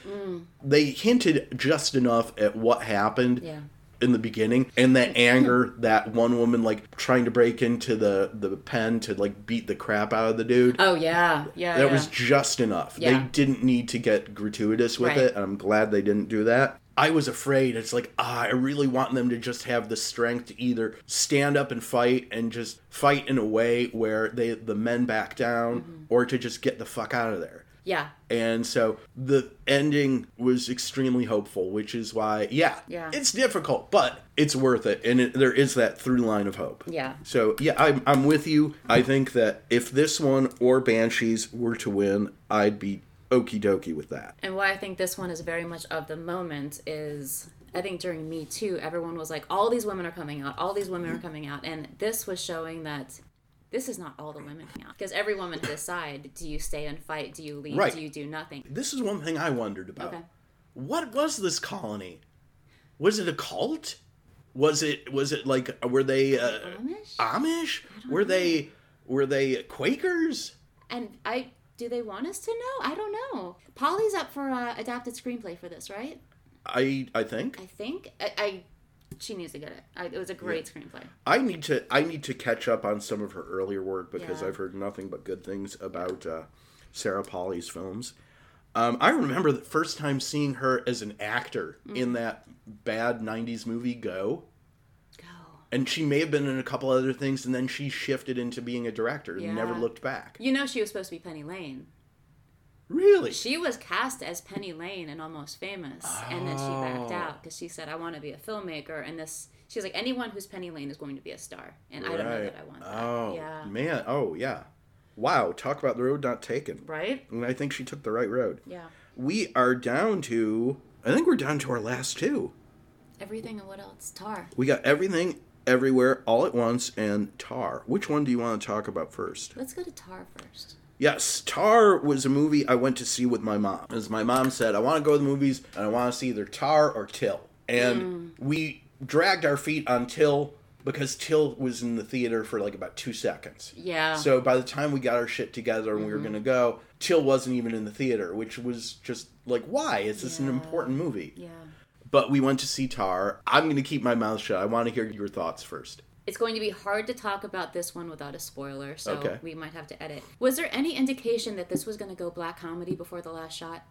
they hinted just enough at what happened Yeah. In the beginning and that anger that one woman like trying to break into the the pen to like beat the crap out of the dude. oh, yeah. Yeah. That yeah. was just enough. Yeah. They didn't need to get gratuitous with Right. it, and I'm glad they didn't do that. I was afraid. It's like, ah, I really want them to just have the strength to either stand up and fight and just fight in a way where they the men back down, Mm-hmm. or to just get the fuck out of there. Yeah. And so the ending was extremely hopeful, which is why, yeah, Yeah. it's difficult, but it's worth it, and it, there is that through line of hope. Yeah. So yeah, I'm I'm with you. I think that if this one or Banshees were to win, I'd be okie dokie with that. And why I think this one is very much of the moment is I think during Me Too, everyone was like, all these women are coming out, all these women are coming out. And this was showing that this is not all the women coming out. Because every woman had decide do you stay and fight? Do you leave? Right. Do you do nothing? This is one thing I wondered about. Okay. What was this colony? Was it a cult? Was it was it like were they uh, Amish? Amish? Were they were they Quakers? And I do they want us to know? I don't know. Polley's up for uh, adapted screenplay for this, right? I I think I think I, I she needs to get it. I, it was a great screenplay. I need to I need to catch up on some of her earlier work because Yeah. I've heard nothing but good things about uh, Sarah Polley's films. Um, I remember the first time seeing her as an actor Mm. in that bad '90s movie Go, Go. and she may have been in a couple other things, and then she shifted into being a director and never looked back. You know she was supposed to be Penny Lane. Really? She was cast as Penny Lane in Almost Famous, and then she backed Oh. out because she said, "I want to be a filmmaker." And this, she's like, anyone who's Penny Lane is going to be a star, and I don't know that I want that. Oh yeah, man. Oh yeah. Wow. Talk about the road not taken. right? And I think she took the right road. Yeah, We are down to. I think we're down to our last two. everything and what else? Tar. We got everything, everywhere, all at once, and Tar. Which one do you want to talk about first? Let's go to Tar first. Yes, Tar was a movie I went to see with my mom. As my mom said, I want to go to the movies and I want to see either Tar or Till. And we dragged our feet on Till because Till was in the theater for like about two seconds. Yeah. So by the time we got our shit together and we were Mm-hmm. going to go, Till wasn't even in the theater, which was just like, why? It's just an important movie. yeah. But we went to see Tar. I'm going to keep my mouth shut. I want to hear your thoughts first. It's going to be hard to talk about this one without a spoiler, so Okay. we might have to edit. Was there any indication that this was going to go black comedy before the last shot?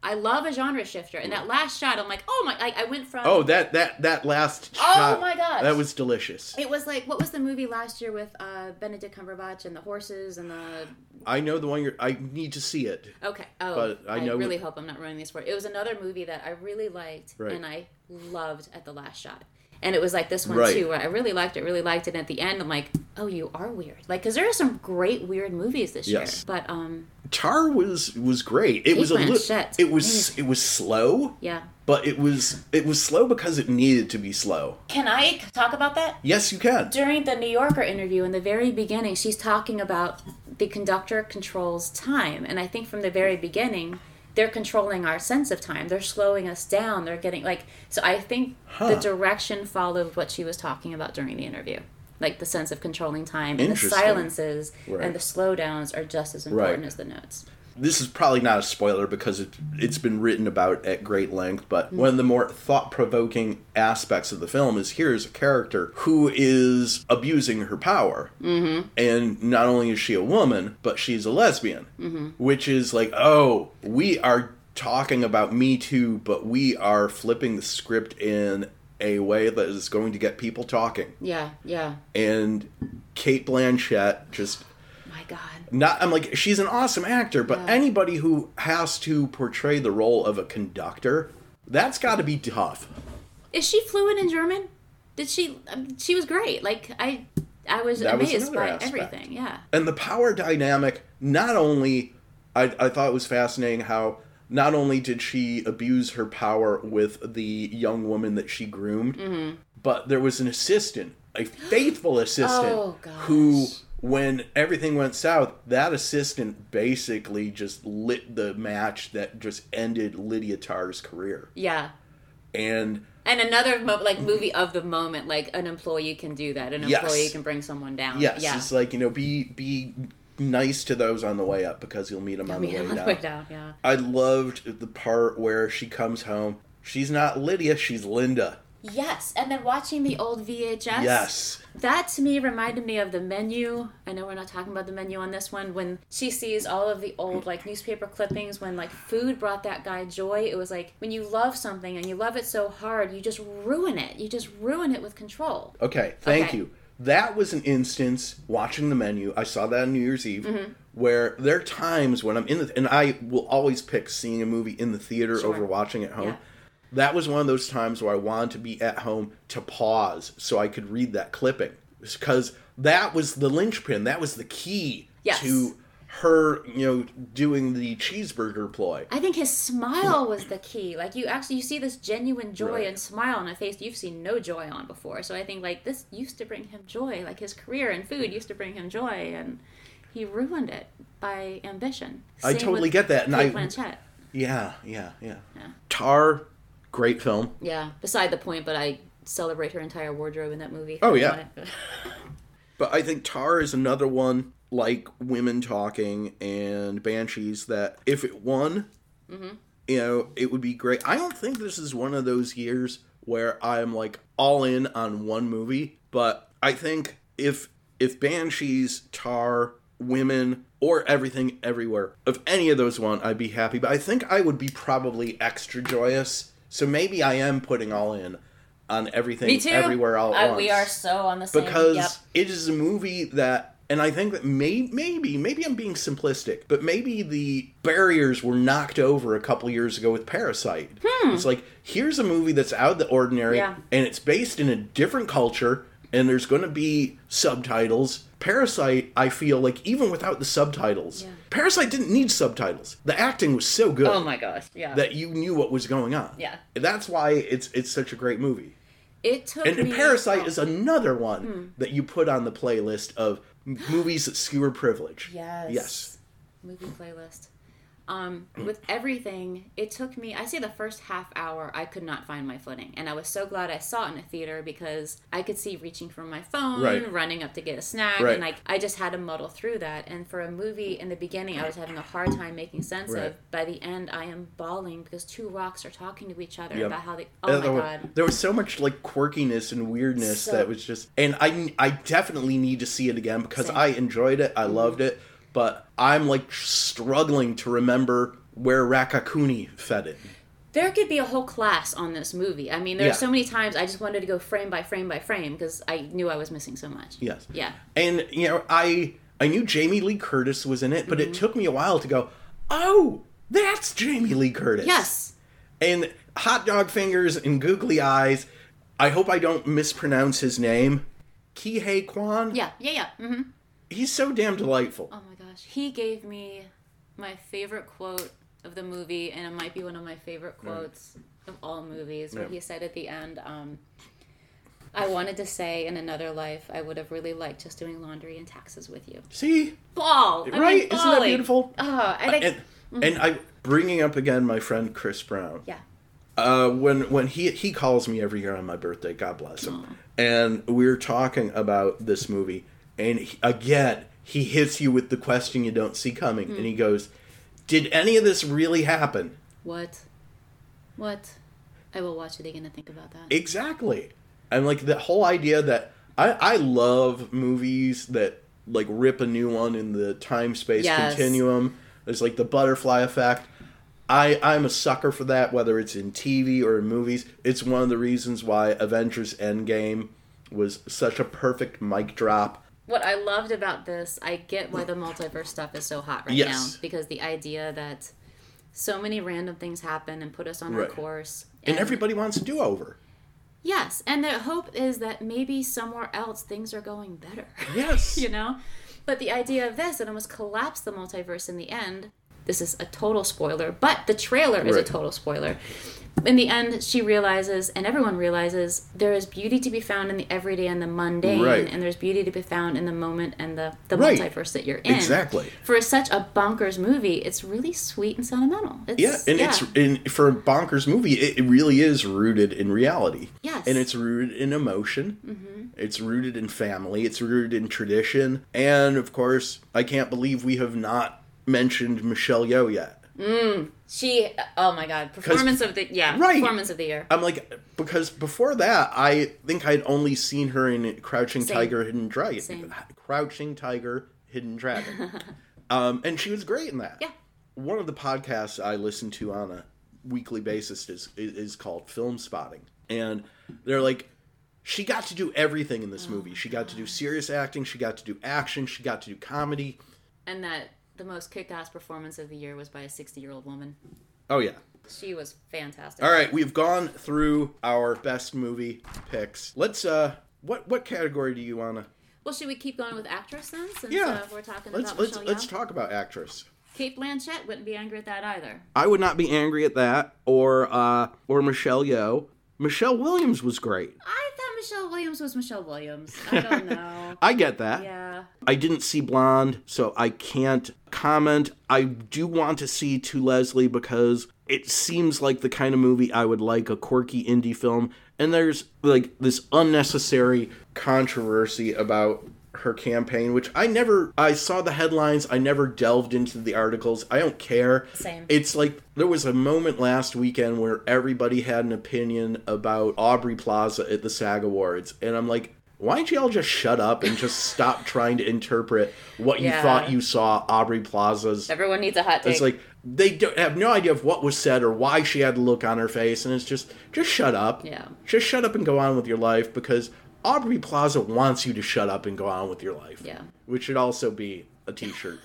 I love a genre shifter, and that last shot, I'm like, oh my! I, I went from Oh, that that that last shot Oh shot. my gosh. That was delicious. It was like what was the movie last year with uh, Benedict Cumberbatch and the horses and the I know the one you're I need to see it. okay oh But I I, know- really hope I'm not ruining this for it. It was another movie that I really liked Right. and I loved at the last shot. And it was like this one Right. too, where I really liked it, really liked it. And at the end, I'm like, "Oh, you are weird." Like, because there are some great weird movies this Yes. year. But um, Tar was was great. It was a little. Blanchett. It was it was slow, yeah. but it was it was slow because it needed to be slow. Can I talk about that? Yes, you can. During the New Yorker interview in the very beginning, she's talking about the conductor controls time. And I think from the very beginning, they're controlling our sense of time. They're slowing us down. They're getting like, so I think the direction followed what she was talking about during the interview. Like the sense of controlling time. And the silences Right. and the slowdowns are just as important Right. as the notes. This is probably not a spoiler because it, it's been written about at great length, but one of the more thought provoking aspects of the film is here's a character who is abusing her power. Mm-hmm. And not only is she a woman, but she's a lesbian. Mm-hmm. Which is like, oh, we are talking about Me Too, but we are flipping the script in a way that is going to get people talking. Yeah, yeah. And Cate Blanchett just My God. Not I'm like she's an awesome actor, but Yeah. anybody who has to portray the role of a conductor, that's got to be tough. Is she fluent in German? Did she? Um, she was great. Like I, I was That amazed another by aspect. everything. Yeah. And the power dynamic, not only I, I thought it was fascinating how not only did she abuse her power with the young woman that she groomed, Mm-hmm. but there was an assistant, a faithful assistant, Oh, who, when everything went south, that assistant basically just lit the match that just ended Lydia Tar's career. Yeah. And And another mo- like movie of the moment, like an employee can do that. An Yes. employee can bring someone down. yes, Yeah. it's like you know, be be nice to those on the way up because you'll meet them on the way on the way down. Yeah. I loved the part where she comes home. She's not Lydia, she's Linda. Yes, and then watching the old VHS. Yes. That to me reminded me of the menu. I know we're not talking about the menu on this one. When she sees all of the old like newspaper clippings, when like food brought that guy joy, it was like when you love something and you love it so hard, you just ruin it. You just ruin it with control. Okay, thank Okay. you. That was an instance watching the menu. I saw that on New Year's Eve, Mm-hmm. where there are times when I'm in the and I will always pick seeing a movie in the theater Sure. over watching at home. Yeah. That was one of those times where I wanted to be at home to pause so I could read that clipping because that was the linchpin. That was the key Yes. to her, you know, doing the cheeseburger ploy. I think his smile was the key. Like you actually you see this genuine joy Right. and smile on a face you've seen no joy on before. So I think like this used to bring him joy. Like his career and food used to bring him joy, and he ruined it by ambition. I totally get that, and Cate I- Blanchett. Yeah, yeah, yeah. Yeah. Tar, great film. Yeah, beside the point, but I celebrate her entire wardrobe in that movie. Oh, yeah. But I think Tar is another one like Women Talking and Banshees that if it won, mm-hmm. you know, it would be great. I don't think this is one of those years where I'm like all in on one movie, but I think if if Banshees, Tar, Women, or Everything Everywhere, if any of those won, I'd be happy. But I think I would be probably extra joyous. So maybe I am putting all in on everything Me too. everywhere all at once we are so on the same. because yep. it is a movie that and I think that may, maybe maybe I'm being simplistic, but maybe the barriers were knocked over a couple years ago with Parasite. It's like here's a movie that's out of the ordinary Hmm. Yeah. and it's based in a different culture and there's going to be subtitles. Parasite, I feel like even without the subtitles, Yeah. Parasite didn't need subtitles. The acting was so good Oh my gosh! Yeah. that you knew what was going on. Yeah. That's why it's it's such a great movie. it took And. Parasite is another one hmm. that you put on the playlist of movies that skewer privilege. Yes. Yes. movie playlist. Um, with everything, it took me, I say the first half hour, I could not find my footing. And I was so glad I saw it in a theater because I could see reaching for my phone, Right. running up to get a snack, Right. and like I just had to muddle through that. And for a movie in the beginning, I was having a hard time making sense Right. of. By the end, I am bawling because two rocks are talking to each other Yep. about how they. Oh there, my wa- god. there was so much like quirkiness and weirdness So- that was just, and I I definitely need to see it again because Same. I enjoyed it, I loved it, but I'm like struggling to remember where Raccacoonie fed in. There could be a whole class on this movie. I mean, there Yeah. are so many times I just wanted to go frame by frame by frame because I knew I was missing so much. Yes. Yeah. And you know, I I knew Jamie Lee Curtis was in it, but Mm-hmm. it took me a while to go, oh, that's Jamie Lee Curtis. Yes. And hot dog fingers and googly eyes. I hope I don't mispronounce his name. Ke Huy Quan. Yeah. Yeah. Yeah. hmm He's so damn delightful. Oh my gosh, he gave me my favorite quote of the movie, and it might be one of my favorite quotes of all movies, where Yeah. he said at the end, um, "I wanted to say in another life, I would have really liked just doing laundry and taxes with you." See, Ball, I mean, right? Isn't that beautiful? Oh, I think. and and I bringing up again my friend Chris Brown. yeah. Uh, when when he he calls me every year on my birthday, God bless him, and we are talking about this movie, and he, again he hits you with the question you don't see coming, and he hmm. goes, "Did any of this really happen?" What? What? I will watch it again and think about that. Exactly, and like the whole idea that I I love movies that like rip a new one in the time space Yes. continuum. There's like the butterfly effect. I I'm a sucker for that, whether it's in TV or in movies. It's one of the reasons why Avengers Endgame was such a perfect mic drop. What I loved about this, I get why the multiverse stuff is so hot right Yes. now because the idea that so many random things happen and put us on Right. our course, And everybody wants a do over. yes, and the hope is that maybe somewhere else things are going better. Yes. you know, but the idea of this it almost collapsed the multiverse in the end. This is a total spoiler, but the trailer is Right. a total spoiler. In the end, she realizes, and everyone realizes, there is beauty to be found in the everyday and the mundane, Right. and there's beauty to be found in the moment and the, the Right. multiverse that you're in. Exactly. For such a bonkers movie, it's really sweet and sentimental. It's, Yeah, and it's in for a bonkers movie. It, it really is rooted in reality. Yes. and it's rooted in emotion. Mm-hmm. It's rooted in family. It's rooted in tradition, and of course, I can't believe we have not mentioned Michelle Yeoh yet. she. Oh my god, performance of the yeah, Right. performance of the year. I'm like because before that, I think I'd only seen her in Crouching Same. Tiger, Hidden Dragon. Same. Crouching Tiger, Hidden Dragon, um, and she was great in that. Yeah. One of the podcasts I listen to on a weekly basis is is, is called Filmspotting, and they're like. She got to do everything in this Oh movie. She got to do serious acting. She got to do action. She got to do comedy. and that the most kick-ass performance of the year was by a 60-year-old woman. Oh yeah. She was fantastic. All right, we've gone through our best movie picks. Let's uh, what what category do you want to? Well, should we keep going with actress then? Since Yeah, uh, we're talking let's about let's Michelle let's talk about actress. Cate Blanchett wouldn't be angry at that either. I would not be angry at that, or uh, or Michelle Yeoh. Michelle Williams was great. I thought Michelle Williams was Michelle Williams. I don't know. I get that. yeah. I didn't see Blonde, so I can't comment. I do want to see To Leslie because it seems like the kind of movie I would like a quirky indie film. And there's like this unnecessary controversy about her campaign, which I never, I saw the headlines, I never delved into the articles. I don't care. Same. It's like there was a moment last weekend where everybody had an opinion about Aubrey Plaza at the SAG Awards. And I'm like, why don't you all just shut up and just stop trying to interpret what you Yeah. thought you saw Aubrey Plaza's? Everyone needs a hot take. It's like they don't have no idea of what was said or why she had the look on her face, and it's just just shut up. Yeah. Just shut up and go on with your life because Aubrey Plaza wants you to shut up and go on with your life. Yeah. Which should also be a T-shirt.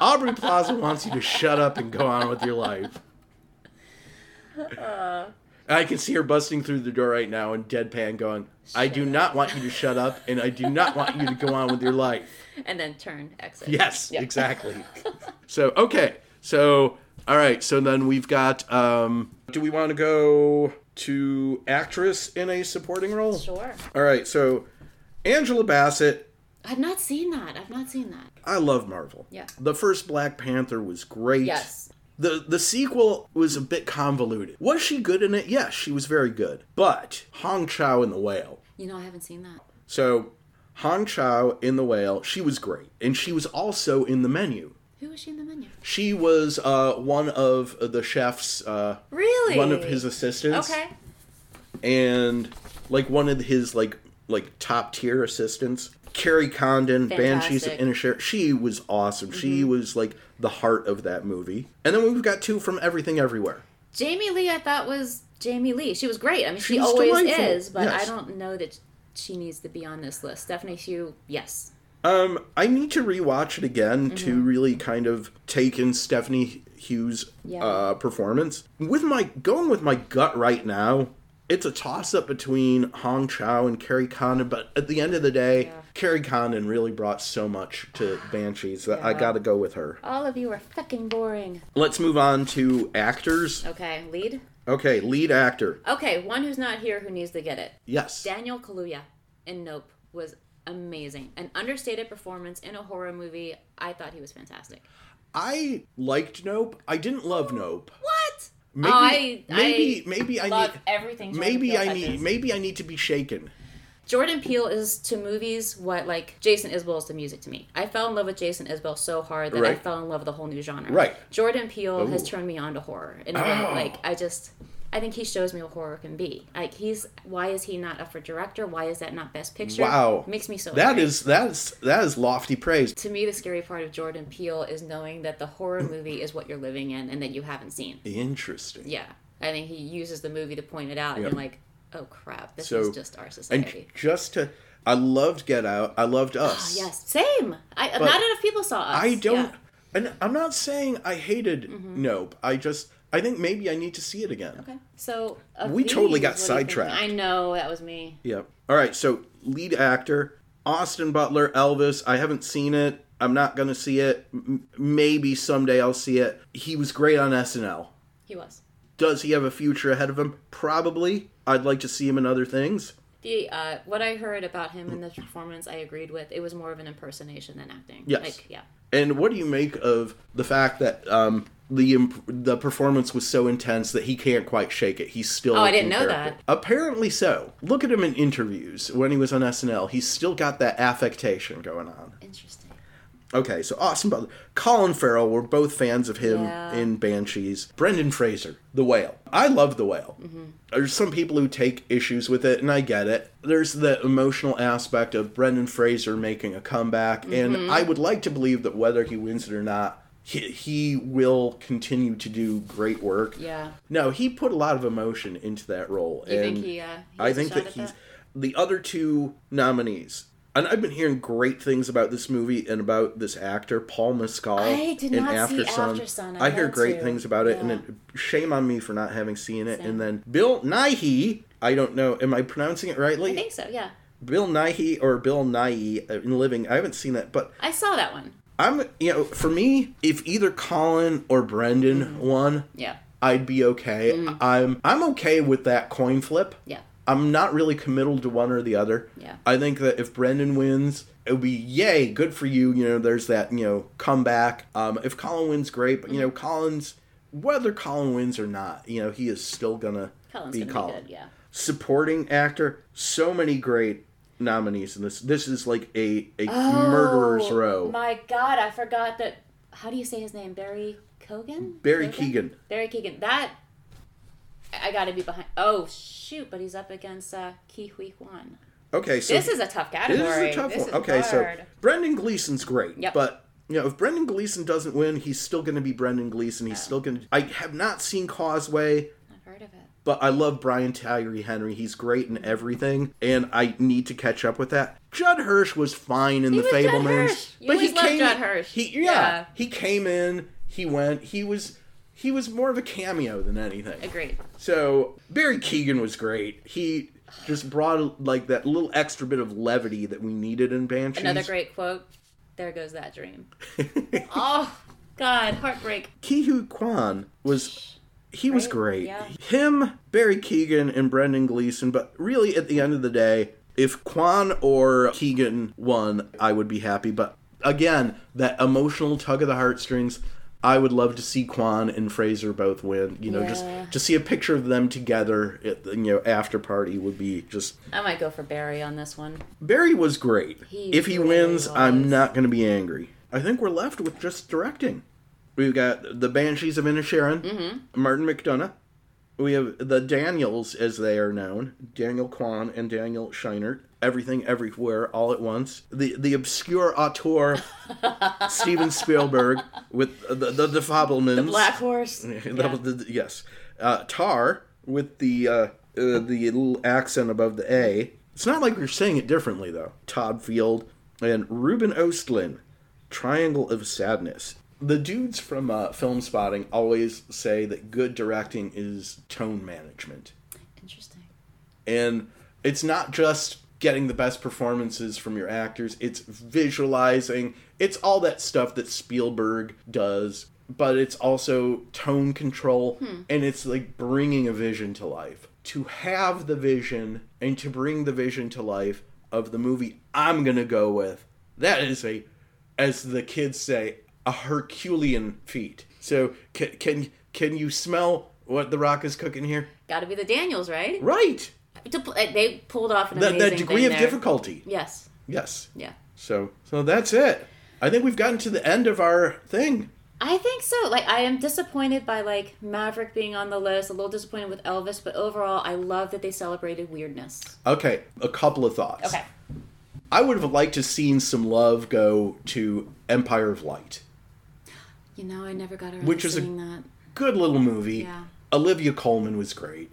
Aubrey Plaza wants you to shut up and go on with your life. I can see her busting through the door right now and deadpan going, I do not want you to shut up and I do not want you to go on with your life. and then turn exit. Yes, Yeah. exactly. so, okay. So, all right. So then we've got, um, do we want to go to actress in a supporting role? Sure. All right. So, Angela Bassett I've not seen that. I've not seen that. I love Marvel. Yeah. The first Black Panther was great. Yes. The the sequel was a bit convoluted. Was she good in it? Yes, she was very good. But Hong Chau in the Whale. You know, I haven't seen that. So Hong Chau in the Whale, she was great, and she was also in the menu. Who was she in the menu? She was uh, one of the chef's, uh, Really? one of his assistants, Okay. and like one of his like like top tier assistants. Kerry Condon, Banshees of Fantastic. Inisherin. She was awesome. She was like the heart of that movie. And then we've got two from Everything Everywhere. Jamie Lee, I thought was Jamie Lee. She was great. I mean, she always delightful. is, but Yes. I don't know that she needs to be on this list. Stephanie Hsu, yes. Um, I need to rewatch it again to Mm-hmm. really kind of take in Stephanie Hsu's Yeah. uh, performance. With my going with my gut right now, it's a toss up between Hong Chau and Kerry Condon, but at the end of the day, Yeah. Kerry Condon really brought so much to Banshees that I got to go with her. All of you are fucking boring. Let's move on to actors. Okay, lead. Okay, lead actor. Okay, one who's not here who needs to get it. Yes. Daniel Kaluuya in Nope was amazing. An understated performance in a horror movie. I thought he was fantastic. I liked Nope. I didn't love Nope. What? Maybe, Oh, I, maybe, I maybe I love need. everything. Jordan Maybe Peele I touches. need. Maybe I need to be shaken. Jordan Peele is to movies what like Jason Isbell is to music to me. I fell in love with Jason Isbell so hard that I fell in love with a whole new genre. Right. Jordan Peele has turned me on to horror in a way. Oh. Like I just, I think he shows me what horror can be. Like he's, why is he not up for director? Why is that not Best Picture? Wow. makes me so. That angry. is that is that is lofty praise. To me, the scary part of Jordan Peele is knowing that the horror movie is what you're living in and that you haven't seen. Interesting. Yeah, I think he uses the movie to point it out, and Yep. you're like, oh crap, this So- is just our society. And just to, I loved Get Out. I loved Ah, Us. yes, same. I, not enough people saw us. I don't. Yeah. Mm-hmm. And I'm not saying I hated Nope. I just I think maybe I need to see it again. Okay, so We totally got what do you think? sidetracked. I know that was me. Yep. All right. So lead actor Austin Butler, Elvis. I haven't seen it. I'm not gonna see it. M- maybe someday I'll see it. He was great on SNL. He was. Does he have a future ahead of him? Probably. I'd like to see him in other things. The uh, what I heard about him in this performance, I agreed with. It was more of an impersonation than acting. Yes. Like, yeah. And what do you make of the fact that um, the imp- the performance was so intense that he can't quite shake it? He's still. Oh, I didn't know character. that. Apparently so. Look at him in interviews when he was on SNL. He's still got that affectation going on. Interesting. Okay, so Austin Butler, Colin Farrell. We're both fans of him Yeah. in Banshees. Brendan Fraser, The Whale. I love The Whale. Mm-hmm. There's some people who take issues with it, and I get it. There's the emotional aspect of Brendan Fraser making a comeback, Mm-hmm. and I would like to believe that whether he wins it or not, he, he will continue to do great work. Yeah. No, he put a lot of emotion into that role. You and think he? Uh, he I think that at he's that? the other two nominees. And I've been hearing great things about this movie and about this actor, Paul Mescal. I did not see Aftersun. After Sun. I I hear great to. things about it, Yeah. and it, shame on me for not having seen it. Same. And then Bill Nighy. I don't know. Am I pronouncing it rightly? I think so. Yeah. Bill Nighy or Bill Nighy in Living. I haven't seen that, but I saw that one. I'm you know for me, if either Colin or Brendan Mm-hmm. won, Yeah. I'd be okay. Mm. I'm I'm okay with that coin flip. Yeah. I'm not really committal to one or the other. Yeah. I think that if Brendan wins, it would be yay, good for you. You know, there's that you know comeback. Um, if Colin wins, great. But you know, Mm-hmm. Colin's whether Colin wins or not, you know, he is still gonna Colin's be gonna Colin. be good. Yeah. Supporting actor, so many great nominees in this. This is like a a murderer's Oh, row. My God, I forgot that. How do you say his name? Barry Kogan. Barry Kogan? Keegan. Barry Keegan. That. I got to be behind. Oh shoot! But he's up against uh, Ke Huy Quan. Okay, so This is a tough category. This is a tough This one. Okay, hard. so Brendan Gleeson's great, Yep. but you know if Brendan Gleeson doesn't win, he's still going to be Brendan Gleeson. He's still going to. I have not seen Causeway, I've heard of it. but I love Brian Tyree Henry. He's great in everything, and I need to catch up with that. Judd Hirsch was fine in He the Fabelmans. You always loved Judd Hirsch. He yeah, Yeah. he came in, he went, he was. He was more of a cameo than anything. Agreed. So Barry Keoghan was great. He just brought like that little extra bit of levity that we needed in Banshees. Another great quote. There goes that dream. oh God, heartbreak. Ke Huy Quan was he was Great, great. yeah. Him, Barry Keoghan, and Brendan Gleeson. But really, at the end of the day, If Kwan or Keoghan won, I would be happy. But again, that emotional tug of the heartstrings. I would love to see Quan and Fraser both win. You know, Yeah. just to see a picture of them together at you know after party would be just. I might go for Barry on this one. Barry was great. He if he wins, I'm not going to be angry. I think we're left with just directing. We've got the Banshees of Inisherin, Mm-hmm. Martin McDonagh. We have the Daniels, as they are known, Daniel Kwan and Daniel Scheinert. Everything, everywhere, all at once. The the obscure auteur Steven Spielberg with the the, the Fabelmans. Black Horse. Was the- yes. Uh, Tar with the uh, uh, the little accent above the A. It's not like we're saying it differently though. Todd Field and Ruben Östlund, Triangle of Sadness. The dudes from uh, Filmspotting always say that good directing is tone management, Interesting. and it's not just getting the best performances from your actors. It's visualizing. It's all that stuff that Spielberg does, but it's also tone control hmm. and it's like bringing a vision to life. To have the vision and to bring the vision to life of the movie I'm going to go with. That is a as the kids say, a Herculean feat. So can can can you smell what the rock is cooking here? Got to be the Daniels, right? Right. To uh, they pulled off an That, that degree of there. difficulty. Yes. Yes. Yeah. So so that's it. I think we've gotten to the end of our thing. I think so. Like I am disappointed by like Maverick being on the list. A little disappointed with Elvis, but overall, I love that they celebrated weirdness. Okay, a couple of thoughts. Okay. I would have liked to seen some love go to Empire of Light. You know, I never got around Which to is a- that. Good little movie. Yeah. Olivia Colman was great.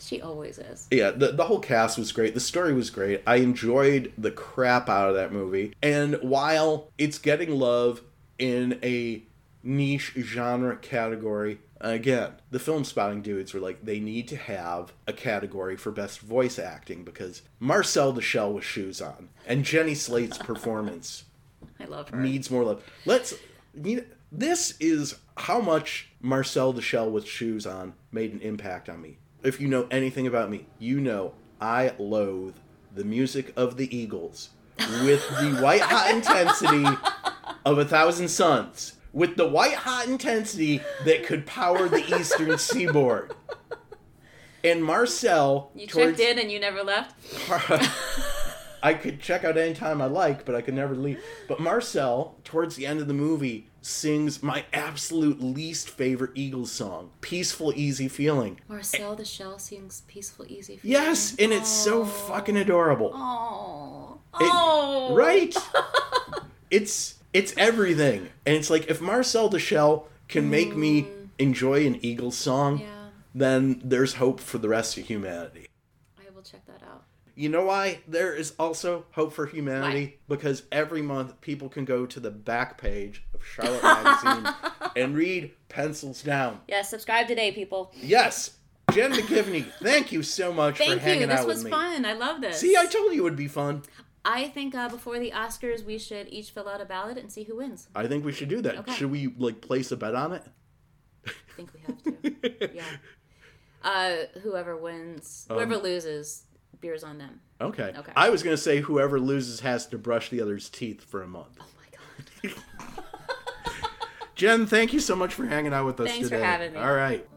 She always is. Yeah, the, the whole cast was great. The story was great. I enjoyed the crap out of that movie. And while it's getting love in a niche genre category, again, the Filmspotting dudes were like, they need to have a category for best voice acting because Marcel the Shell with shoes on and Jenny Slate's performance I love her. needs more love. Let's. You this is how much Marcel the Shell with shoes on made an impact on me. If you know anything about me, you know I loathe the music of the Eagles with the white hot intensity of a thousand suns, with the white hot intensity that could power the eastern seaboard. And Marcel, You towards- checked in and you never left. I could check out anytime I like, but I could never leave. But Marcel, towards the end of the movie, sings my absolute least favorite Eagles song, Peaceful Easy Feeling. Marcel the Shell sings "Peaceful Easy." For Yes, and it's so fucking adorable. Oh. Oh. right? it's it's everything. And it's like if Marcel the Shell can make me mm. enjoy an Eagles song, Yeah. then there's hope for the rest of humanity. I will check that out. You know why there is also hope for humanity? Because every month people can go to the back page of Charlotte Magazine and read Pencils Down. Yeah, subscribe today, people. Yes, Jen McGivney, thank you so much for Thank hanging you. This out was with me. fun. I love this. See, I told you it would be fun. I think uh, before the Oscars, we should each fill out a ballot and see who wins. I think we should do that. Okay. Should we like place a bet on it? I think we have to. yeah. Uh, whoever wins, whoever Um, loses, beers on them. Okay. Okay. I was gonna say whoever loses has to brush the other's teeth for a month. Oh my god. Jen, thank you so much for hanging out with us Thanks for today. having me. All right.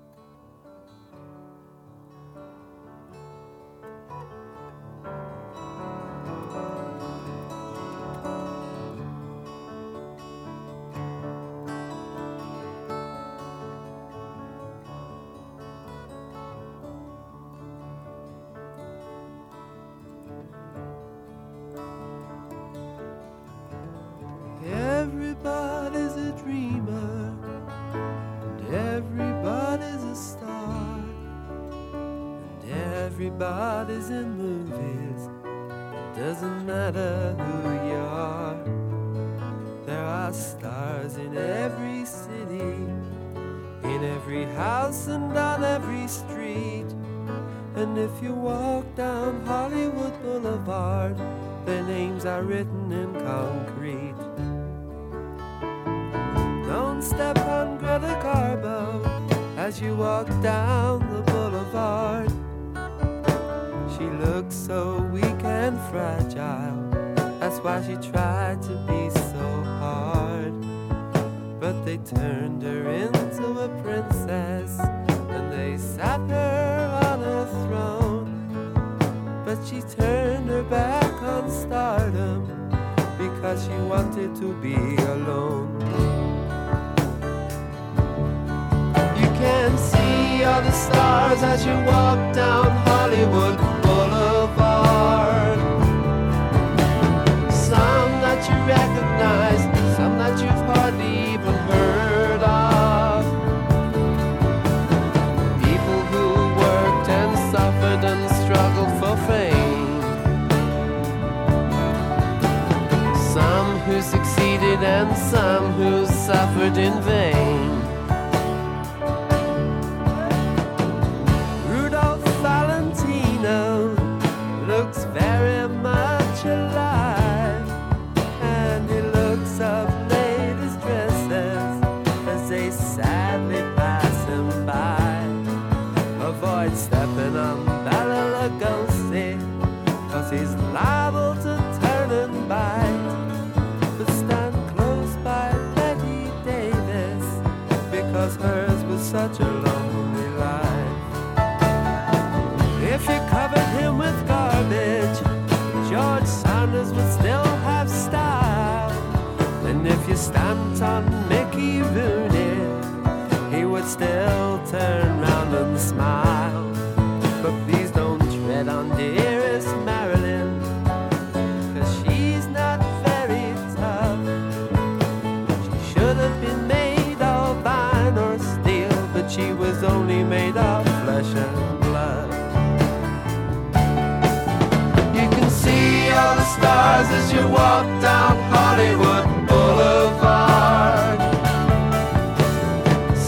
stars as you walk down Hollywood Boulevard.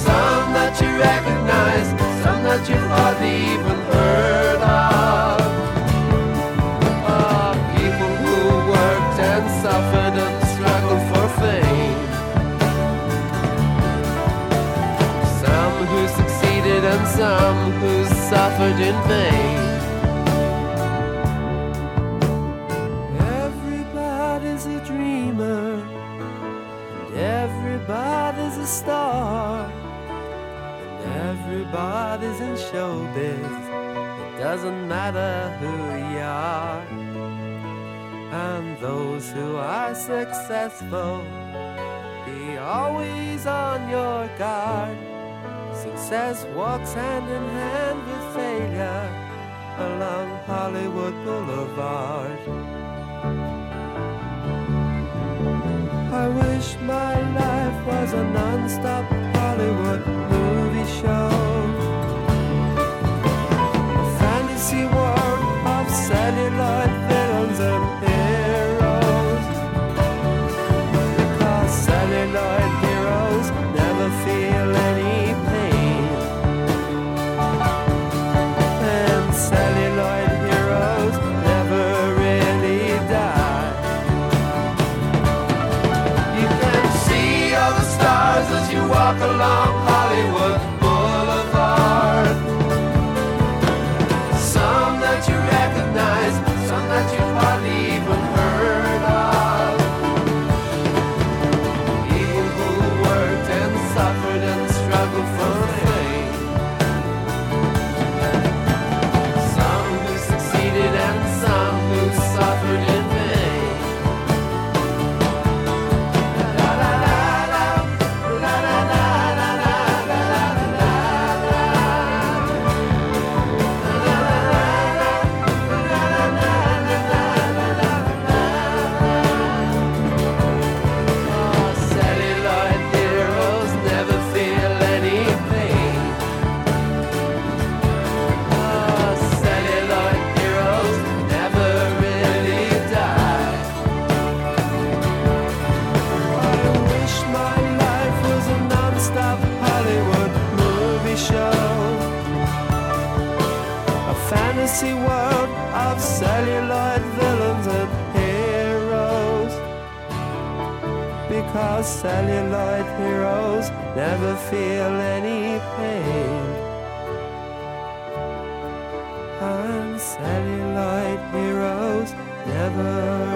Some that you recognize, some that you hardly even heard of. Are people who worked and suffered and struggled for fame. Some who succeeded and some who suffered in vain. bodies in showbiz. It doesn't matter who you are. And those who are successful, be always on your guard. Success walks hand in hand with failure along Hollywood Boulevard. I wish my life was a non-stop Hollywood movie show. celluloid heroes never feel any pain. And celluloid heroes never.